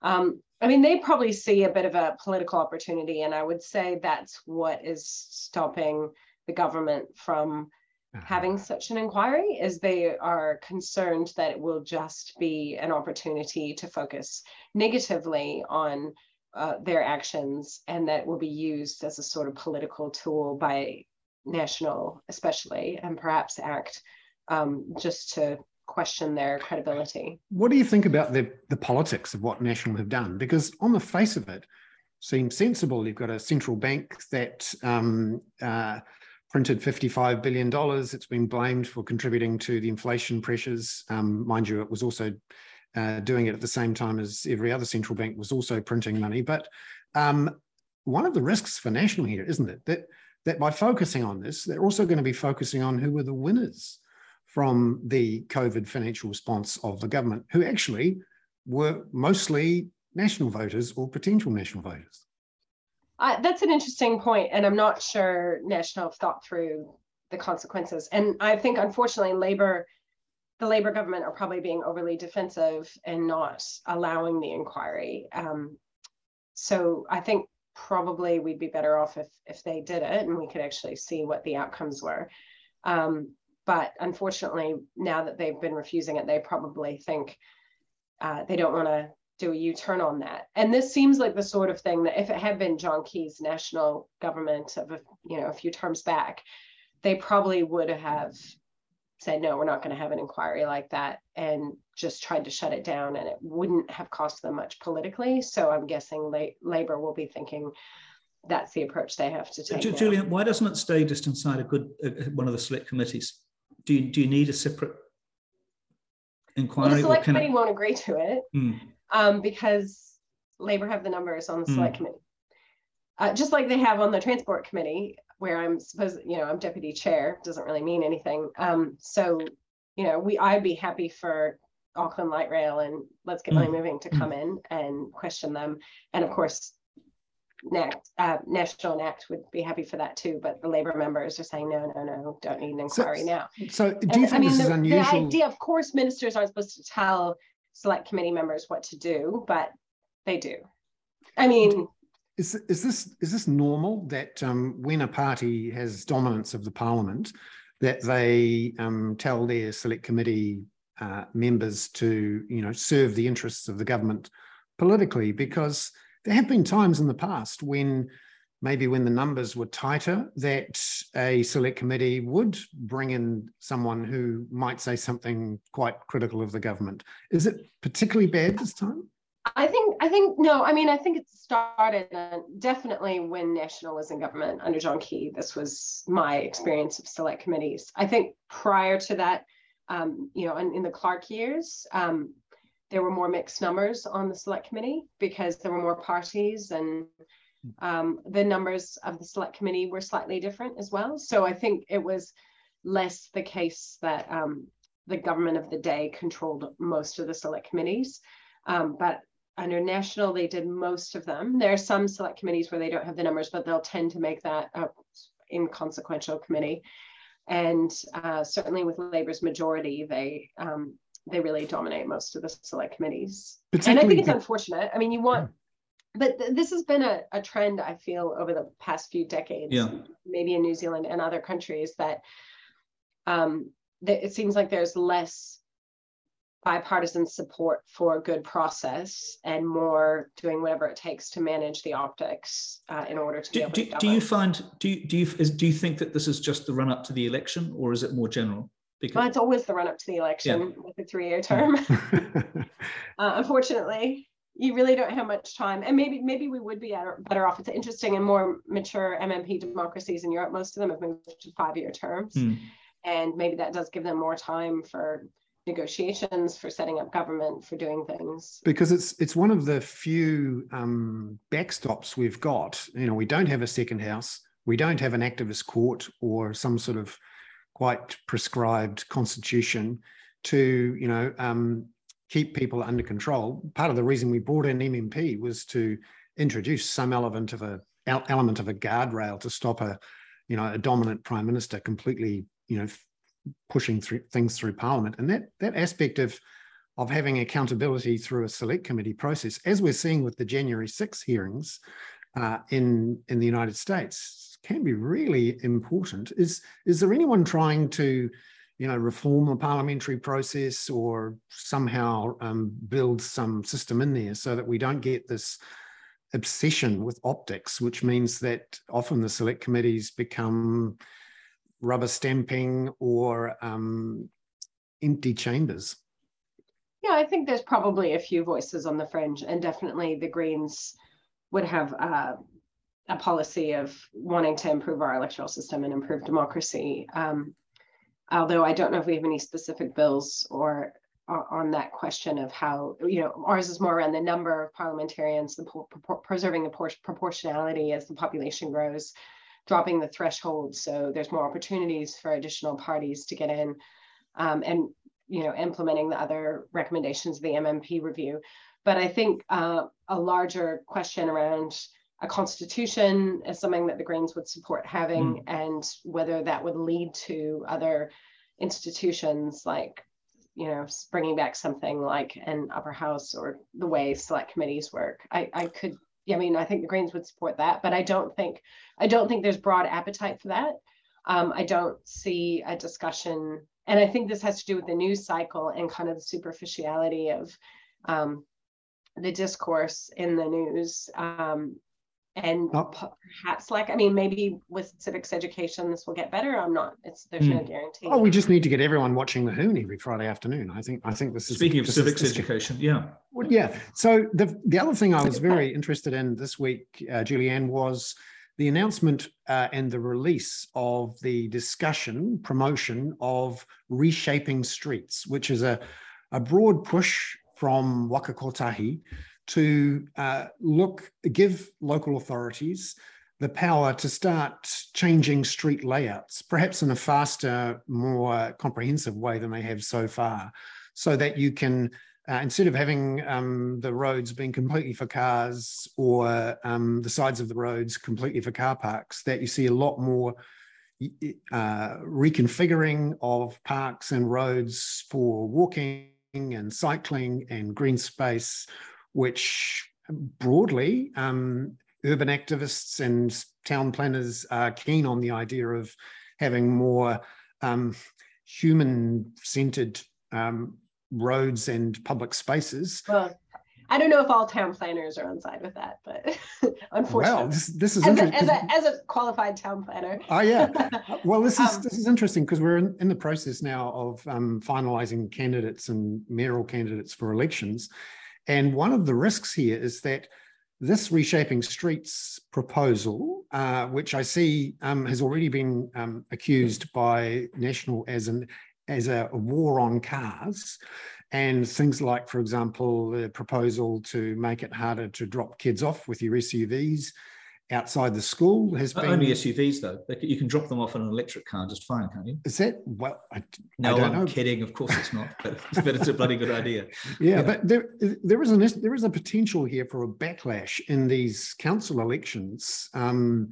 Um, I mean, they probably see a bit of a political opportunity, and I would say that's what is stopping the government from having such an inquiry is they are concerned that it will just be an opportunity to focus negatively on uh, their actions and that will be used as a sort of political tool by national especially and perhaps act um, just to question their credibility. What do you think about the, the politics of what national have done? Because on the face of it seems sensible. You've got a central bank that um, uh, printed $55 billion. It's been blamed for contributing to the inflation pressures. Um, mind you, it was also uh, doing it at the same time as every other central bank was also printing money. But um, one of the risks for National here, isn't it? That that by focusing on this, they're also going to be focusing on who were the winners from the COVID financial response of the government, who actually were mostly national voters or potential national voters. Uh, that's an interesting point, and I'm not sure National have thought through the consequences. And I think, unfortunately, Labor, the Labor government, are probably being overly defensive and not allowing the inquiry. Um, so I think probably we'd be better off if if they did it and we could actually see what the outcomes were. Um, but unfortunately, now that they've been refusing it, they probably think uh, they don't want to do a U-turn on that. And this seems like the sort of thing that if it had been John Key's national government of a, you know a few terms back, they probably would have said no, we're not going to have an inquiry like that, and just tried to shut it down, and it wouldn't have cost them much politically. So I'm guessing la- Labor will be thinking that's the approach they have to take. Julian, why doesn't it stay just inside a good uh, one of the select committees? Do you, do you need a separate inquiry? Well, the select committee it... won't agree to it. Mm um, because Labor have the numbers on the select mm. committee. Uh, just like they have on the transport committee, where I'm supposed, you know, I'm deputy chair, doesn't really mean anything. Um, so, you know, we I'd be happy for Auckland Light Rail and Let's Get Money mm. Moving to come mm. in and question them. And of course, NACT, uh, National NACT would be happy for that too, but the Labor members are saying, no, no, no, don't need an inquiry so, now. So do you and, think I mean, this the, is unusual? The idea, of course, ministers aren't supposed to tell select committee members what to do, but they do. I mean, is, is this is this normal that um, when a party has dominance of the parliament, that they um, tell their select committee uh, members to you know serve the interests of the government politically? Because there have been times in the past when maybe when the numbers were tighter, that a select committee would bring in someone who might say something quite critical of the government. Is it particularly bad this time? I think I think no. I mean, I think it started uh, definitely when National was in government under John Key. This was my experience of select committees. I think prior to that, um, you know, in, in the Clark years, um, there were more mixed numbers on the select committee because there were more parties and um, the numbers of the select committee were slightly different as well. So I think it was less the case that um, the government of the day controlled most of the select committees. Um, but under national, they did most of them. There are some select committees where they don't have the numbers, but they'll tend to make that a inconsequential committee. And uh, certainly with Labor's majority, they um, they really dominate most of the select committees. And I think it's unfortunate. I mean, you want but th- this has been a, a trend i feel over the past few decades yeah. maybe in new zealand and other countries that um, that it seems like there's less bipartisan support for a good process and more doing whatever it takes to manage the optics uh, in order to do, do, to do you find do you do you is, do you think that this is just the run up to the election or is it more general? Because well, it's always the run up to the election yeah. with a three year term uh, unfortunately you really don't have much time. And maybe maybe we would be better off. It's interesting and more mature mmp democracies in europe. Most of them have moved to five year terms. Mm. and maybe that does give them more time for negotiations for setting up government for doing things. Because it's it's one of the few um, backstops we've got. You know we don't have a second house. We don't have an activist court or some sort of quite prescribed constitution to you know um, keep people under control. Part of the reason we brought in MMP was to introduce some element of a element of a guardrail to stop a, you know, a dominant prime minister completely, you know, pushing through things through Parliament. And that that aspect of of having accountability through a select committee process, as we're seeing with the January 6 hearings uh, in in the United States, can be really important. Is is there anyone trying to you know, reform the parliamentary process or somehow um, build some system in there so that we don't get this obsession with optics, which means that often the select committees become rubber stamping or um, empty chambers. Yeah, I think there's probably a few voices on the fringe, and definitely the Greens would have uh, a policy of wanting to improve our electoral system and improve democracy. Um, although I don't know if we have any specific bills or on that question of how you know ours is more around the number of parliamentarians, the preserving the proportionality as the population grows, dropping the threshold so there's more opportunities for additional parties to get in, um, and you know implementing the other recommendations of the MMP review. But I think uh, a larger question around a constitution is something that the Greens would support having, mm. and whether that would lead to other institutions like you know bringing back something like an upper house or the way select committees work. I i could i mean i think the greens would support that but i don't think i don't think there's broad appetite for that. Um, i don't see a discussion and i think this has to do with the news cycle and kind of the superficiality of um, the discourse in the news. Um, and oh. perhaps like i mean maybe with civics education this will get better i'm not it's there's mm. no guarantee oh we just need to get everyone watching the hoon every friday afternoon i think i think this is speaking of this civics is, education yeah well, yeah so the the other thing i was very interested in this week uh, julianne was the announcement uh, and the release of the discussion promotion of reshaping streets which is a a broad push from waka kotahi to uh, look, give local authorities the power to start changing street layouts, perhaps in a faster, more comprehensive way than they have so far, so that you can, uh, instead of having um, the roads being completely for cars or um, the sides of the roads completely for car parks, that you see a lot more uh, reconfiguring of parks and roads for walking and cycling and green space which broadly um, urban activists and town planners are keen on the idea of having more um, human centered um, roads and public spaces. Well, I don't know if all town planners are on side with that, but unfortunately, well, this, this is as a, as, a, as a qualified town planner. Oh yeah, well this is um, this is interesting because we're in, in, the process now of um, finalising candidates and mayoral candidates for elections, and one of the risks here is that this reshaping streets proposal, uh, which I see um, has already been um, accused by National as an as a war on cars, and things like, for example, the proposal to make it harder to drop kids off with your SUVs, outside the school has been only SUVs though. You can drop them off in an electric car just fine, can't you? Is that well? I, no, I am know. kidding. Of course it's not, but, but it's a bloody good idea. Yeah, yeah, but there there is an there is a potential here for a backlash in these council elections um,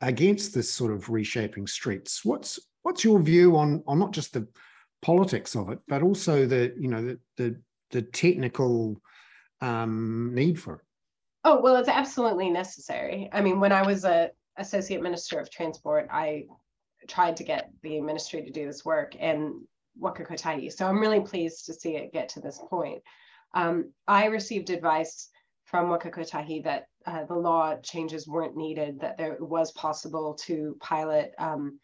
against this sort of reshaping streets. What's what's your view on on not just the politics of it, but also the you know the the, the technical um, need for it? Oh, well, it's absolutely necessary. I mean, when I was a associate minister of transport, I tried to get the ministry to do this work in Waka Kotahi. So I'm really pleased to see it get to this point. Um, I received advice from Waka Kotahi that uh, the law changes weren't needed, that there was possible to pilot, um,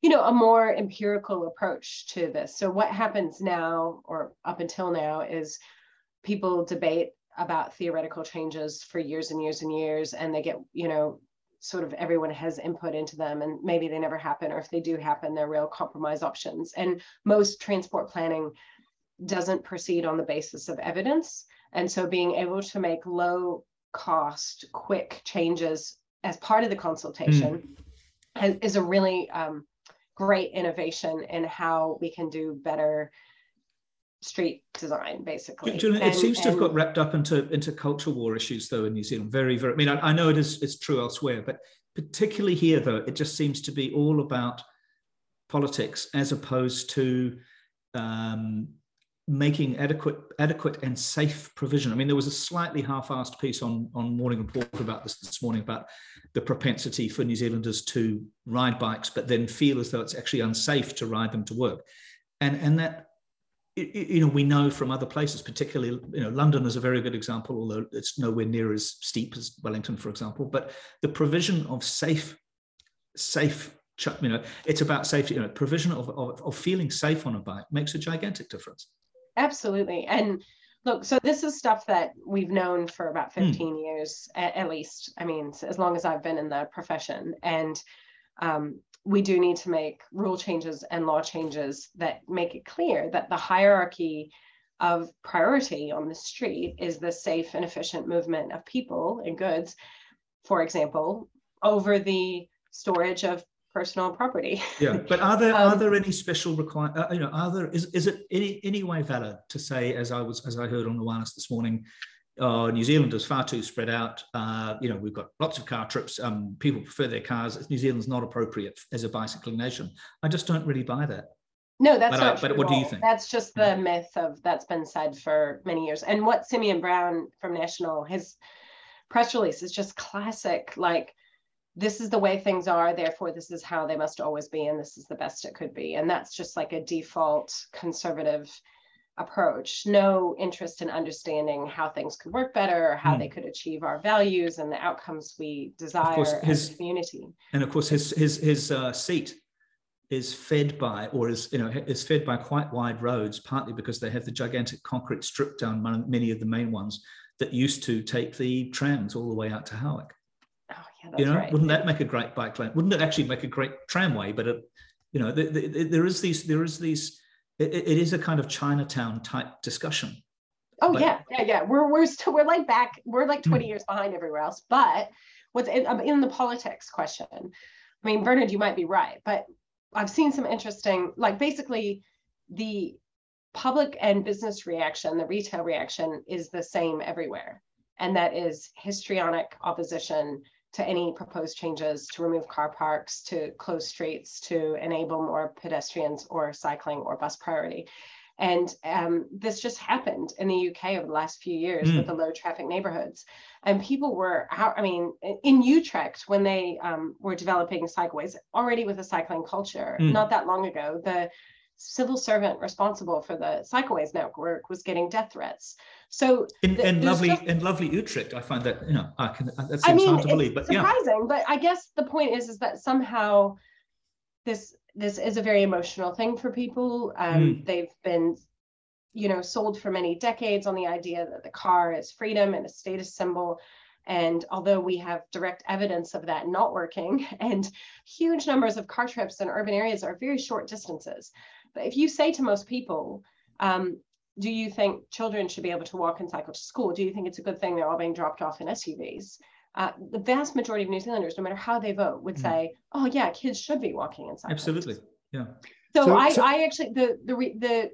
you know, a more empirical approach to this. So what happens now, or up until now, is people debate about theoretical changes for years and years and years and they get you know sort of everyone has input into them and maybe they never happen or if they do happen they're real compromise options and most transport planning doesn't proceed on the basis of evidence and so being able to make low cost quick changes as part of the consultation mm. is a really um, great innovation in how we can do better street design basically. Julian, and, it seems to have got wrapped up into into culture war issues though in new zealand. Very very i mean i, I know it is it's true elsewhere but particularly here though it just seems to be all about politics as opposed to um, making adequate adequate and safe provision. I mean there was a slightly half-assed piece on on morning report about this this morning about the propensity for new zealanders to ride bikes but then feel as though it's actually unsafe to ride them to work. And and that you know, we know from other places, particularly, you know, London is a very good example, although it's nowhere near as steep as Wellington, for example. But the provision of safe, safe, you know, it's about safety. You know, provision of, of, of feeling safe on a bike makes a gigantic difference. Absolutely, and look, so this is stuff that we've known for about hmm. 15 mm. years, at, at, least. I mean, as long as I've been in the profession, and um, we do need to make rule changes and law changes that make it clear that the hierarchy of priority on the street is the safe and efficient movement of people and goods, for example, over the storage of personal property. yeah, but are there um, are there any special require? Uh, you know, are there is is it any any way valid to say as I was as I heard on the wireless this morning? Uh, New Zealand is far too spread out. Uh, you know, we've got lots of car trips. Um, people prefer their cars. New Zealand's not appropriate as a bicycling nation. I just don't really buy that. No, that's but, not uh, But what do you think? That's just the yeah. myth of that's been said for many years. And what Simeon Brown from National, his press release is just classic. Like, this is the way things are. Therefore, this is how they must always be, and this is the best it could be. And that's just like a default conservative approach. No interest in understanding how things could work better, or how mm. they could achieve our values and the outcomes we desire his, as a community. And of course, his his his uh, seat is fed by or is you know is fed by quite wide roads partly because they have the gigantic concrete strip down many of the main ones that used to take the trams all the way out to Howick. Oh yeah, that's you know, right. wouldn't that make a great bike lane? Wouldn't it actually make a great tramway? But it, you know, the, the, there is these there is these it, it is a kind of Chinatown type discussion. Oh but, yeah, yeah, yeah. We're we're still we're like back. We're like twenty hmm. years behind everywhere else. But what's in, in the politics question? I mean, Bernard, you might be right, but I've seen some interesting, like basically the public and business reaction, the retail reaction is the same everywhere. And that is histrionic opposition to any proposed changes to remove car parks, to close streets, to enable more pedestrians or cycling or bus priority. And um, this just happened in the UK over the last few years mm. with the low traffic neighborhoods. And people were out, I mean, in Utrecht, when they um, were developing cycleways, already with a cycling culture, mm. not that long ago, the civil servant responsible for the cycleways network was getting death threats. So in, the, in lovely just, in lovely Utrecht, I find that you know I can that seems I mean, hard to believe, but surprising. Yeah. But I guess the point is is that somehow this this is a very emotional thing for people. Um, mm. They've been, you know, sold for many decades on the idea that the car is freedom and a status symbol. And although we have direct evidence of that not working, and huge numbers of car trips in urban areas are very short distances. But if you say to most people, um, do you think children should be able to walk and cycle to school? Do you think it's a good thing they're all being dropped off in SUVs? uh, the vast majority of New Zealanders, no matter how they vote, would mm. say, "Oh yeah, kids should be walking and cycling." Absolutely, yeah. So, so I, so- I actually the the the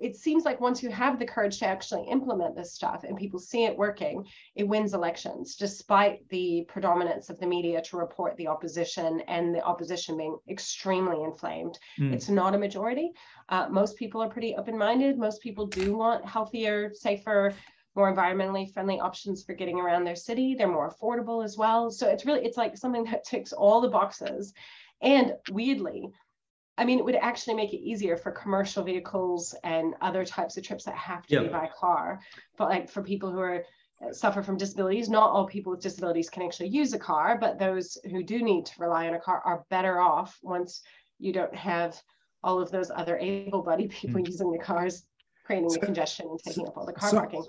it seems like once you have the courage to actually implement this stuff and people see it working, it wins elections, despite the predominance of the media to report the opposition and the opposition being extremely inflamed. Mm. It's not a majority. Uh, most people are pretty open minded. Most people do want healthier, safer, more environmentally friendly options for getting around their city. They're more affordable as well. So it's really, it's like something that ticks all the boxes. And weirdly, I mean, it would actually make it easier for commercial vehicles and other types of trips that have to yeah. be by car. But like for people who are uh, suffer from disabilities, not all people with disabilities can actually use a car, but those who do need to rely on a car are better off once you don't have all of those other able-bodied people mm. using the cars creating so, the congestion and taking so, up all the car so, parking.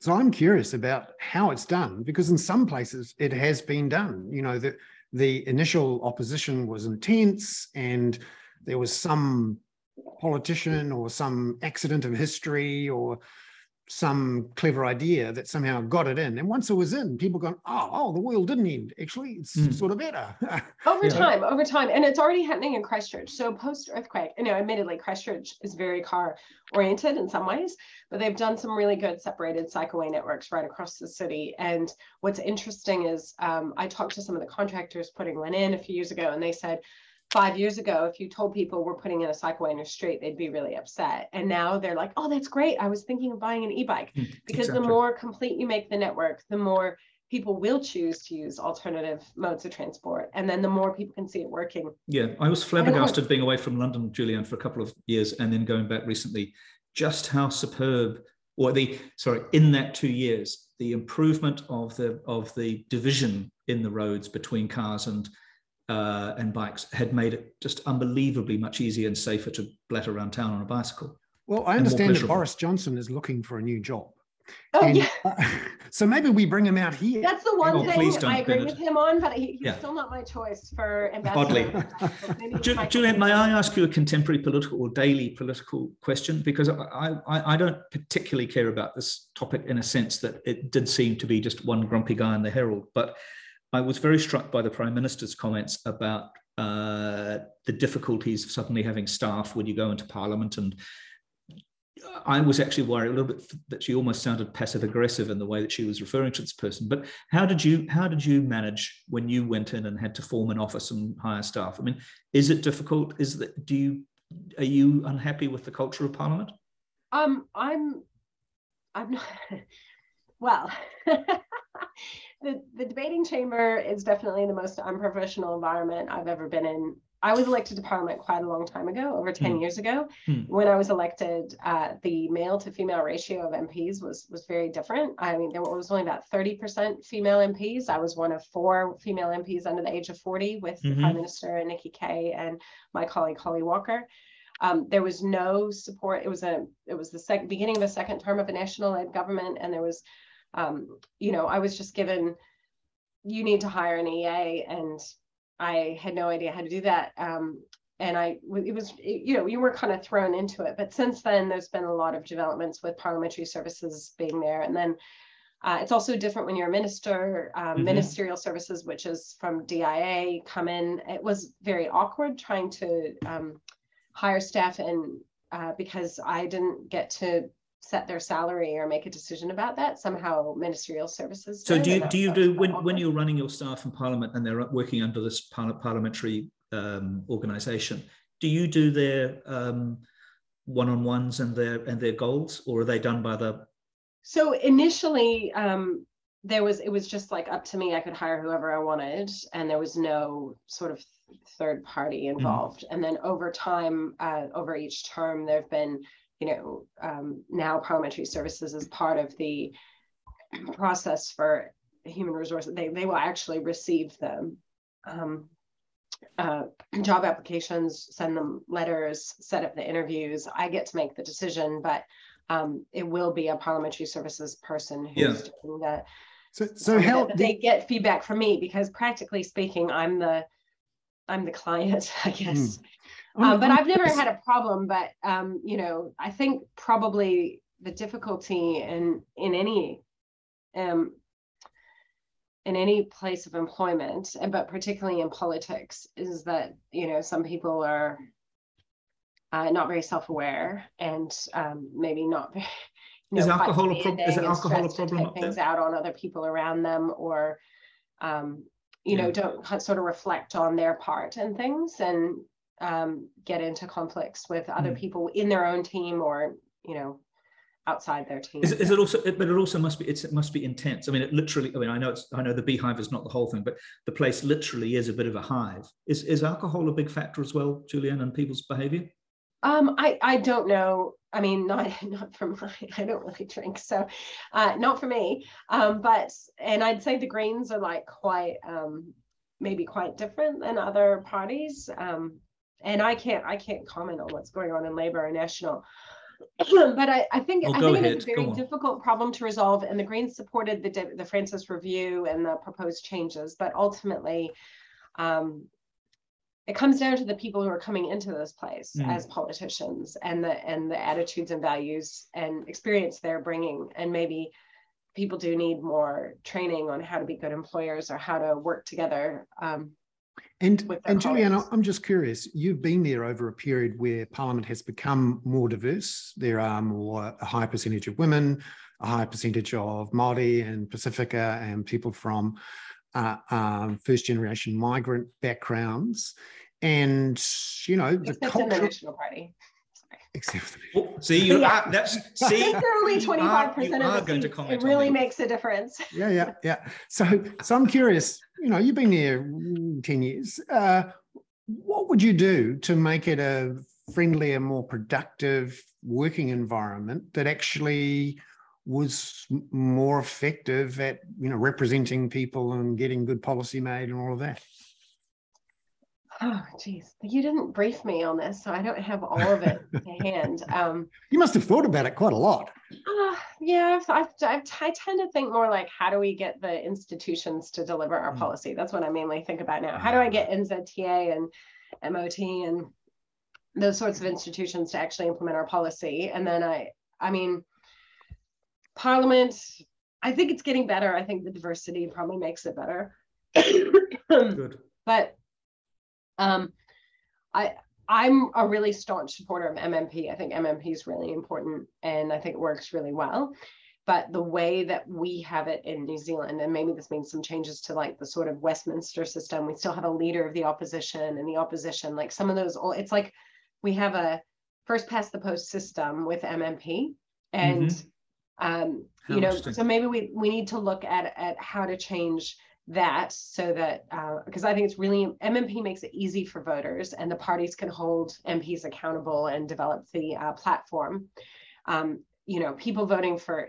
So, I'm curious about how it's done because in some places it has been done. You know, the the initial opposition was intense and there was some politician or some accident of history or some clever idea that somehow got it in. And once it was in, people gone, oh, oh, the world didn't end. Actually, it's mm. sort of better. over time, over time. And it's already happening in Christchurch. So post earthquake, you know, admittedly, Christchurch is very car oriented in some ways, but they've done some really good separated cycleway networks right across the city. And what's interesting is um, I talked to some of the contractors putting one in a few years ago, and they said, five years ago, if you told people we're putting in a cycleway in your street, they'd be really upset. And now they're like, oh, that's great. I was thinking of buying an e-bike mm, because exactly. the more complete you make the network, the more people will choose to use alternative modes of transport. And then the more people can see it working. Yeah, I was flabbergasted being away from London, Julian, for a couple of years and then going back recently, just how superb or the sorry in that two years the improvement of the of the division in the roads between cars and uh, and bikes had made it just unbelievably much easier and safer to blat around town on a bicycle. Well, I understand that Boris Johnson is looking for a new job. Oh, and, yeah. Uh, so maybe we bring him out here. That's the one oh, thing I agree with him on, but he, he's yeah. still not my choice for ambassador. Oddly. Julian, may I ask you a contemporary political or daily political question? Because I, I, I don't particularly care about this topic in a sense that it did seem to be just one grumpy guy in the Herald, but I was very struck by the Prime Minister's comments about uh, the difficulties of suddenly having staff when you go into Parliament and I was actually worried a little bit that she almost sounded passive aggressive in the way that she was referring to this person. But how did you how did you manage when you went in and had to form an office and hire staff? I mean, is it difficult? Is that do you are you unhappy with the culture of Parliament? Um, I'm I'm not well. the the debating chamber is definitely the most unprofessional environment I've ever been in I was elected to Parliament quite a long time ago, over 10 mm. years ago. Mm. When I was elected, uh, the male to female ratio of MPs was, was very different. I mean, there was only about 30% female MPs. I was one of four female MPs under the age of 40 with mm-hmm. the Prime Minister Nikki Kaye and my colleague Holly Walker. Um, there was no support. It was a it was the second beginning of a second term of a national led government, and there was, um, you know, I was just given, you need to hire an EA, and I had no idea how to do that. Um, and I, it was, you know, you were kind of thrown into it. But since then, there's been a lot of developments with parliamentary services being there. And then uh, it's also different when you're a minister, um, mm-hmm. ministerial services, which is from DIA, come in. It was very awkward trying to um, hire staff and uh, because I didn't get to set their salary or make a decision about that. Somehow ministerial services. So do you do you do when, when you're running your staff in Parliament and they're working under this parliamentary um, organisation, do you do their um, one-on-ones and their and their goals, or are they done by the? So initially, um, there was it was just like up to me. I could hire whoever I wanted, and there was no sort of third party mm-hmm. involved. Mm. And then over time, uh, over each term, there have been you know, um, now parliamentary services is part of the process for human resources. They, they will actually receive them. Um, uh, job applications, send them letters, set up the interviews. I get to make the decision, but um, it will be a parliamentary services person who's yeah. doing that. So, so how they get feedback from me because practically speaking, I'm the I'm the client, I guess. Mm. Um, but I've never had a problem. But um, you know, I think probably the difficulty in in any um, in any place of employment, but particularly in politics, is that you know some people are uh, not very self-aware and um, maybe not very. You know, is alcohol a problem? Is alcohol a problem? Things out on other people around them, or um, you yeah. know, don't sort of reflect on their part and things, and um, get into conflicts with other mm. people in their own team or you know outside their team. Is, is, it also? But it also must be. it must be intense. I mean, it literally. I mean, I know it's. I know the beehive is not the whole thing, but the place literally is a bit of a hive. Is is alcohol a big factor as well, Julian, and people's behaviour? Um, I I don't know. I mean, not not for my. I don't really drink, so uh, not for me. Um, but and I'd say the Greens are like quite um, maybe quite different than other parties. Um, and I can't I can't comment on what's going on in Labor or National. but I, I think oh, I think it's a very difficult problem to resolve, and the Greens supported the the Francis review and the proposed changes, but ultimately, um, it comes down to the people who are coming into this place mm. as politicians and the and the attitudes and values and experience they're bringing, and maybe people do need more training on how to be good employers or how to work together. Um, and, and Julianne, I'm just curious, you've been there over a period where Parliament has become more diverse. There are more, a high percentage of women, a high percentage of Māori and Pacifica and people from uh, um, first generation migrant backgrounds. And, you know, the Except culture, the National Party. Except for the oh, see, you are, that's see, only 25% of the seats. It really makes a difference. Yeah, yeah, yeah. So, so I'm curious, you know, you've been there 10 years. Uh, what would you do to make it a friendlier, more productive working environment that actually was more effective at, you know, representing people and getting good policy made and all of that? Oh, geez, you didn't brief me on this, so I don't have all of it to hand. Um, you must have thought about it quite a lot. Uh, yeah, I've, I've, i tend to think more like, how do we get the institutions to deliver our mm. policy? That's what I mainly think about now. How do I get NZTA and MOT and those sorts of institutions to actually implement our policy? And then I, I mean, Parliament, I think it's getting better. I think the diversity probably makes it better. Good. But um, I I'm a really staunch supporter of MMP. I think MMP is really important and I think it works really well. But the way that we have it in New Zealand, and maybe this means some changes to like the sort of Westminster system, we still have a leader of the opposition and the opposition, like some of those, it's like we have a first past the post system with MMP. And mm-hmm. um, you know, so maybe we we need to look at at how to change that so that because uh, I think it's really MMP makes it easy for voters and the parties can hold MPs accountable and develop the uh, platform. Um, you know, people voting for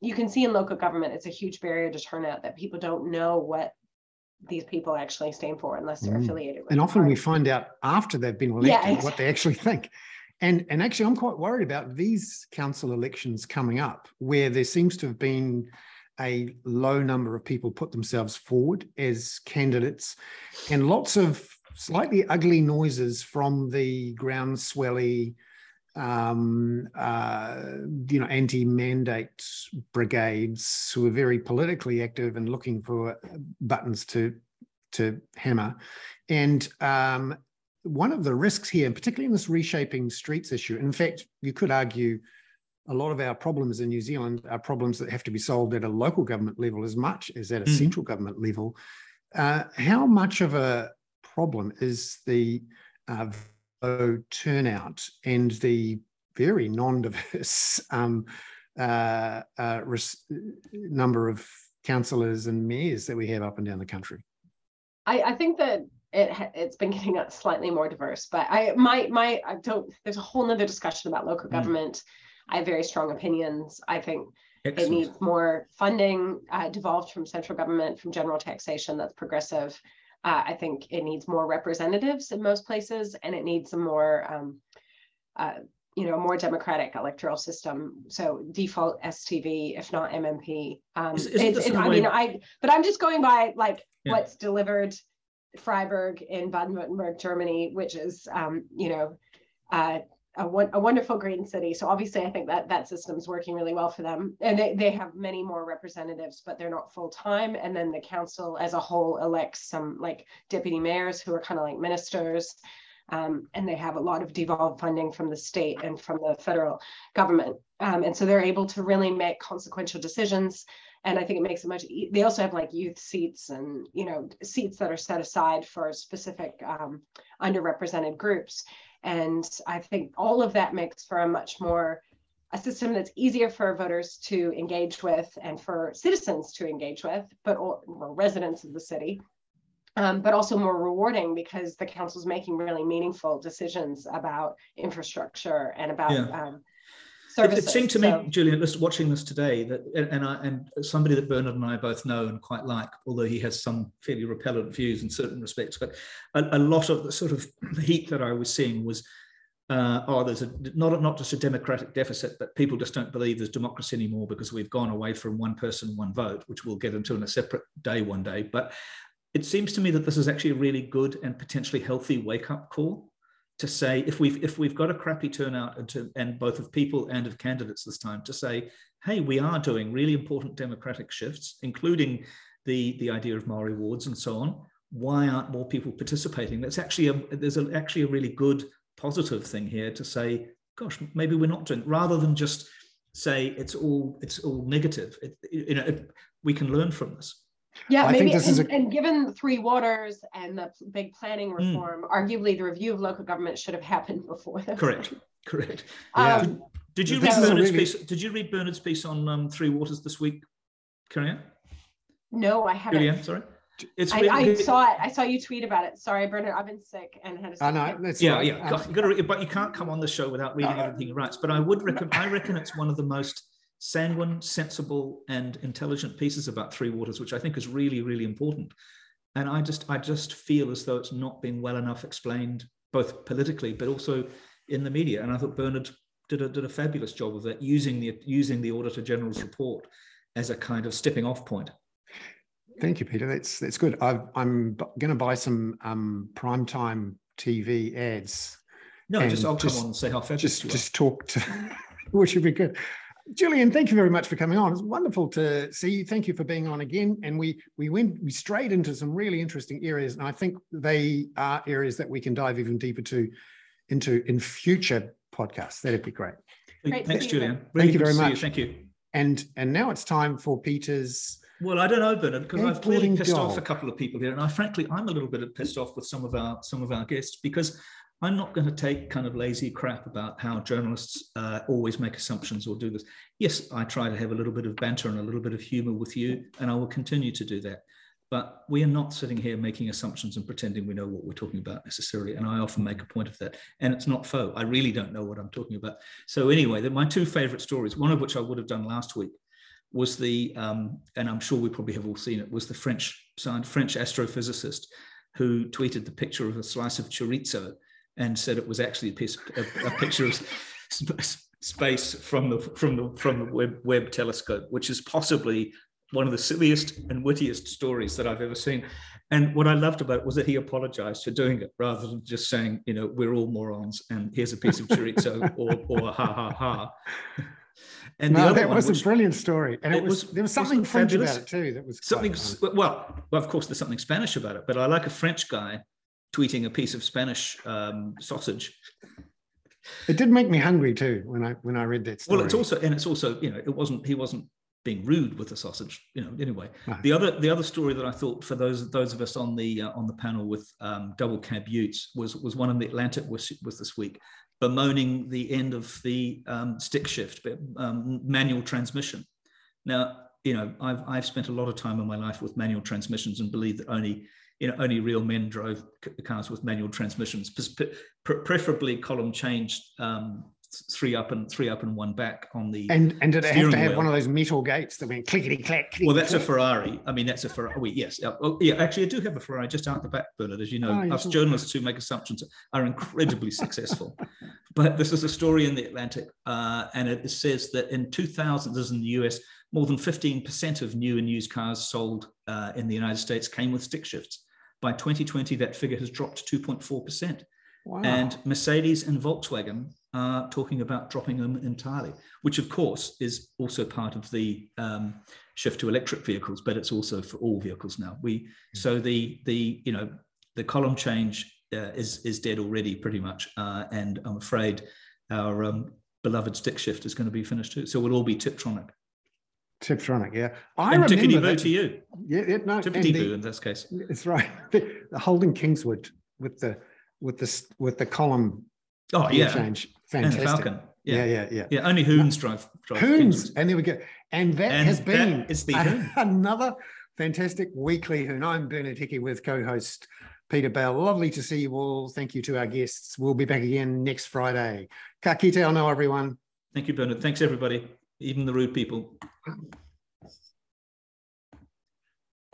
you can see in local government it's a huge barrier to turnout that people don't know what these people actually stand for unless they're mm. affiliated with. And often we find out after they've been elected yeah, exactly. what they actually think. And and actually, I'm quite worried about these council elections coming up, where there seems to have been a low number of people put themselves forward as candidates, and lots of slightly ugly noises from the groundswelly, um, uh, you know, anti-mandate brigades who are very politically active and looking for buttons to to hammer. And um, one of the risks here, particularly in this reshaping streets issue, in fact, you could argue a lot of our problems in New Zealand are problems that have to be solved at a local government level as much as at a mm. central government level. Uh, how much of a problem is the uh, turnout and the very non-diverse um, uh, uh, res- number of councillors and mayors that we have up and down the country? I, I think that it it's been getting slightly more diverse, but I my my I don't. There's a whole nother discussion about local mm. government I have very strong opinions. I think Excellent. it needs more funding uh, devolved from central government, from general taxation that's progressive. Uh, I think it needs more representatives in most places, and it needs a more, um, uh, you know, more democratic electoral system. So default STV, if not MMP. Um, is, it, I mean, I but I'm just going by like yeah. what's delivered Freiburg in Baden-Württemberg, Germany, which is, um, you know, uh, a, a wonderful green city. So obviously, I think that that system's working really well for them. And they, they have many more representatives, but they're not full time. And then the council as a whole elects some like deputy mayors who are kind of like ministers. Um, and they have a lot of devolved funding from the state and from the federal government. Um, and so they're able to really make consequential decisions. And I think it makes it much. They also have like youth seats and you know seats that are set aside for specific um, underrepresented groups. And I think all of that makes for a much more a system that's easier for voters to engage with and for citizens to engage with, but or, or residents of the city, um, but also more rewarding because the council's making really meaningful decisions about infrastructure and about yeah. um, services. It, it seemed to so. me, Julian, just watching this today, that and I and somebody that Bernard and I both know and quite like, although he has some fairly repellent views in certain respects, but a, a lot of the sort of heat that I was seeing was. Uh, oh, there's a not not just a democratic deficit, but people just don't believe there's democracy anymore because we've gone away from one person, one vote, which we'll get into in a separate day one day. But it seems to me that this is actually a really good and potentially healthy wake up call to say if we've if we've got a crappy turnout and, to, and both of people and of candidates this time to say hey we are doing really important democratic shifts including the the idea of maori wards and so on. Why aren't more people participating? That's actually a there's a, actually a really good positive thing here to say gosh maybe we're not doing rather than just say it's all it's all negative. It, you know it, we can learn from this yeah, I maybe. And, a... and, given Three Waters and the big planning hmm. reform, mm. arguably the review of local government should have happened before this. Correct. Correct. Yeah. Um, did, did, you read Bernard's really... piece? Did you read Bernard's piece on um, Three Waters this week, Carrie No, I haven't. Julianne, sorry. It's I, I, saw it. I saw you tweet about it. Sorry, Bernard. I've been sick and had. A I know. That's yeah, right. yeah. Um, you got to, but you can't come on the show without reading everything he writes. But I would recommend. I reckon it's one of the most sanguine, sensible, and intelligent pieces about Three Waters, which I think is really, really important. and I just I just feel as though it's not been well enough explained, both politically but also in the media. And I thought Bernard did a, did a fabulous job of that, using the using the Auditor General's report as a kind of stepping off point. Thank you, Peter. That's that's good. i am going to buy some um, primetime TV ads. No, just I'll just, come on and say how fabulous just, Just talk to, which would be good. Julian, thank you very much for coming on. It's wonderful to see you. Thank you for being on again. And we we went we strayed into some really interesting areas, and I think they are areas that we can dive even deeper to into in future podcasts. That'd be great. great Thanks, Julian. Really thank you very much. You. Thank you. And and now it's time for Peter's. Well, I don't know, Bernard, because I've clearly pissed off a couple of people here, and I frankly I'm a little bit pissed off with some of our some of our guests because I'm not going to take kind of lazy crap about how journalists uh, always make assumptions or do this. Yes, I try to have a little bit of banter and a little bit of humor with you, and I will continue to do that. But we are not sitting here making assumptions and pretending we know what we're talking about necessarily. And I often make a point of that. And it's not faux. I really don't know what I'm talking about. So, anyway, my two favorite stories, one of which I would have done last week, was the, um, and I'm sure we probably have all seen it, was the French, French astrophysicist who tweeted the picture of a slice of chorizo and said it was actually a, piece, a, a picture of space from the from the from the Webb, Webb telescope, which is possibly one of the silliest and wittiest stories that I've ever seen. And what I loved about it was that he apologized for doing it rather than just saying, you know, we're all morons and here's a piece of chorizo or, or ha ha ha. And no, that was a brilliant story, and it, it was, was, there was something was French about it too. That was something. Well, well, of course, there's something Spanish about it, but I like a French guy tweeting a piece of Spanish um, sausage. It did make me hungry too when I when I read that story. Well, it's also and it's also you know it wasn't he wasn't being rude with the sausage you know anyway the other the other story that i thought for those those of us on the uh, on the panel with um, double cab utes was was one in the atlantic was, was this week bemoaning the end of the um, stick shift um, manual transmission now you know I've, I've spent a lot of time in my life with manual transmissions and believe that only you know, only real men drove cars with manual transmissions, preferably column changed um, three up and three up and one back on the and and did it have to have wheel. one of those metal gates that went clickety clack? well, that's a Ferrari. I mean, that's a Ferrari. Oh, yes, oh, yeah. Actually, I do have a Ferrari just out the back, Bernard. As you know, oh, us journalists who make assumptions are incredibly successful. But this is a story in the Atlantic, uh, and it says that in 2000, this is in the US, more than 15% of new and used cars sold uh, in the United States came with stick shifts. By 2020, that figure has dropped to 2.4%. Wow. And Mercedes and Volkswagen are talking about dropping them entirely, which of course is also part of the um, shift to electric vehicles, but it's also for all vehicles now. We mm-hmm. so the the you know the column change uh, is is dead already pretty much, uh, and I'm afraid our um, beloved stick shift is going to be finished too. So we'll all be Tiptronic. Tiptronic, yeah. I and remember boo to you. Yeah, yeah no, tippity boo in this case. It's right. The, the Holden Kingswood with the with the with the column. Oh yeah, change. Fantastic. And Falcon. Yeah. yeah, yeah, yeah. Yeah, only Hoons drive. drive Hoons, and there we go. And that and has been it's the a, another fantastic weekly Hoon. I'm Bernard Hickey with co-host Peter Bale. Lovely to see you all. Thank you to our guests. We'll be back again next Friday. Ka kite everyone. Thank you, Bernard. Thanks, everybody even the rude people.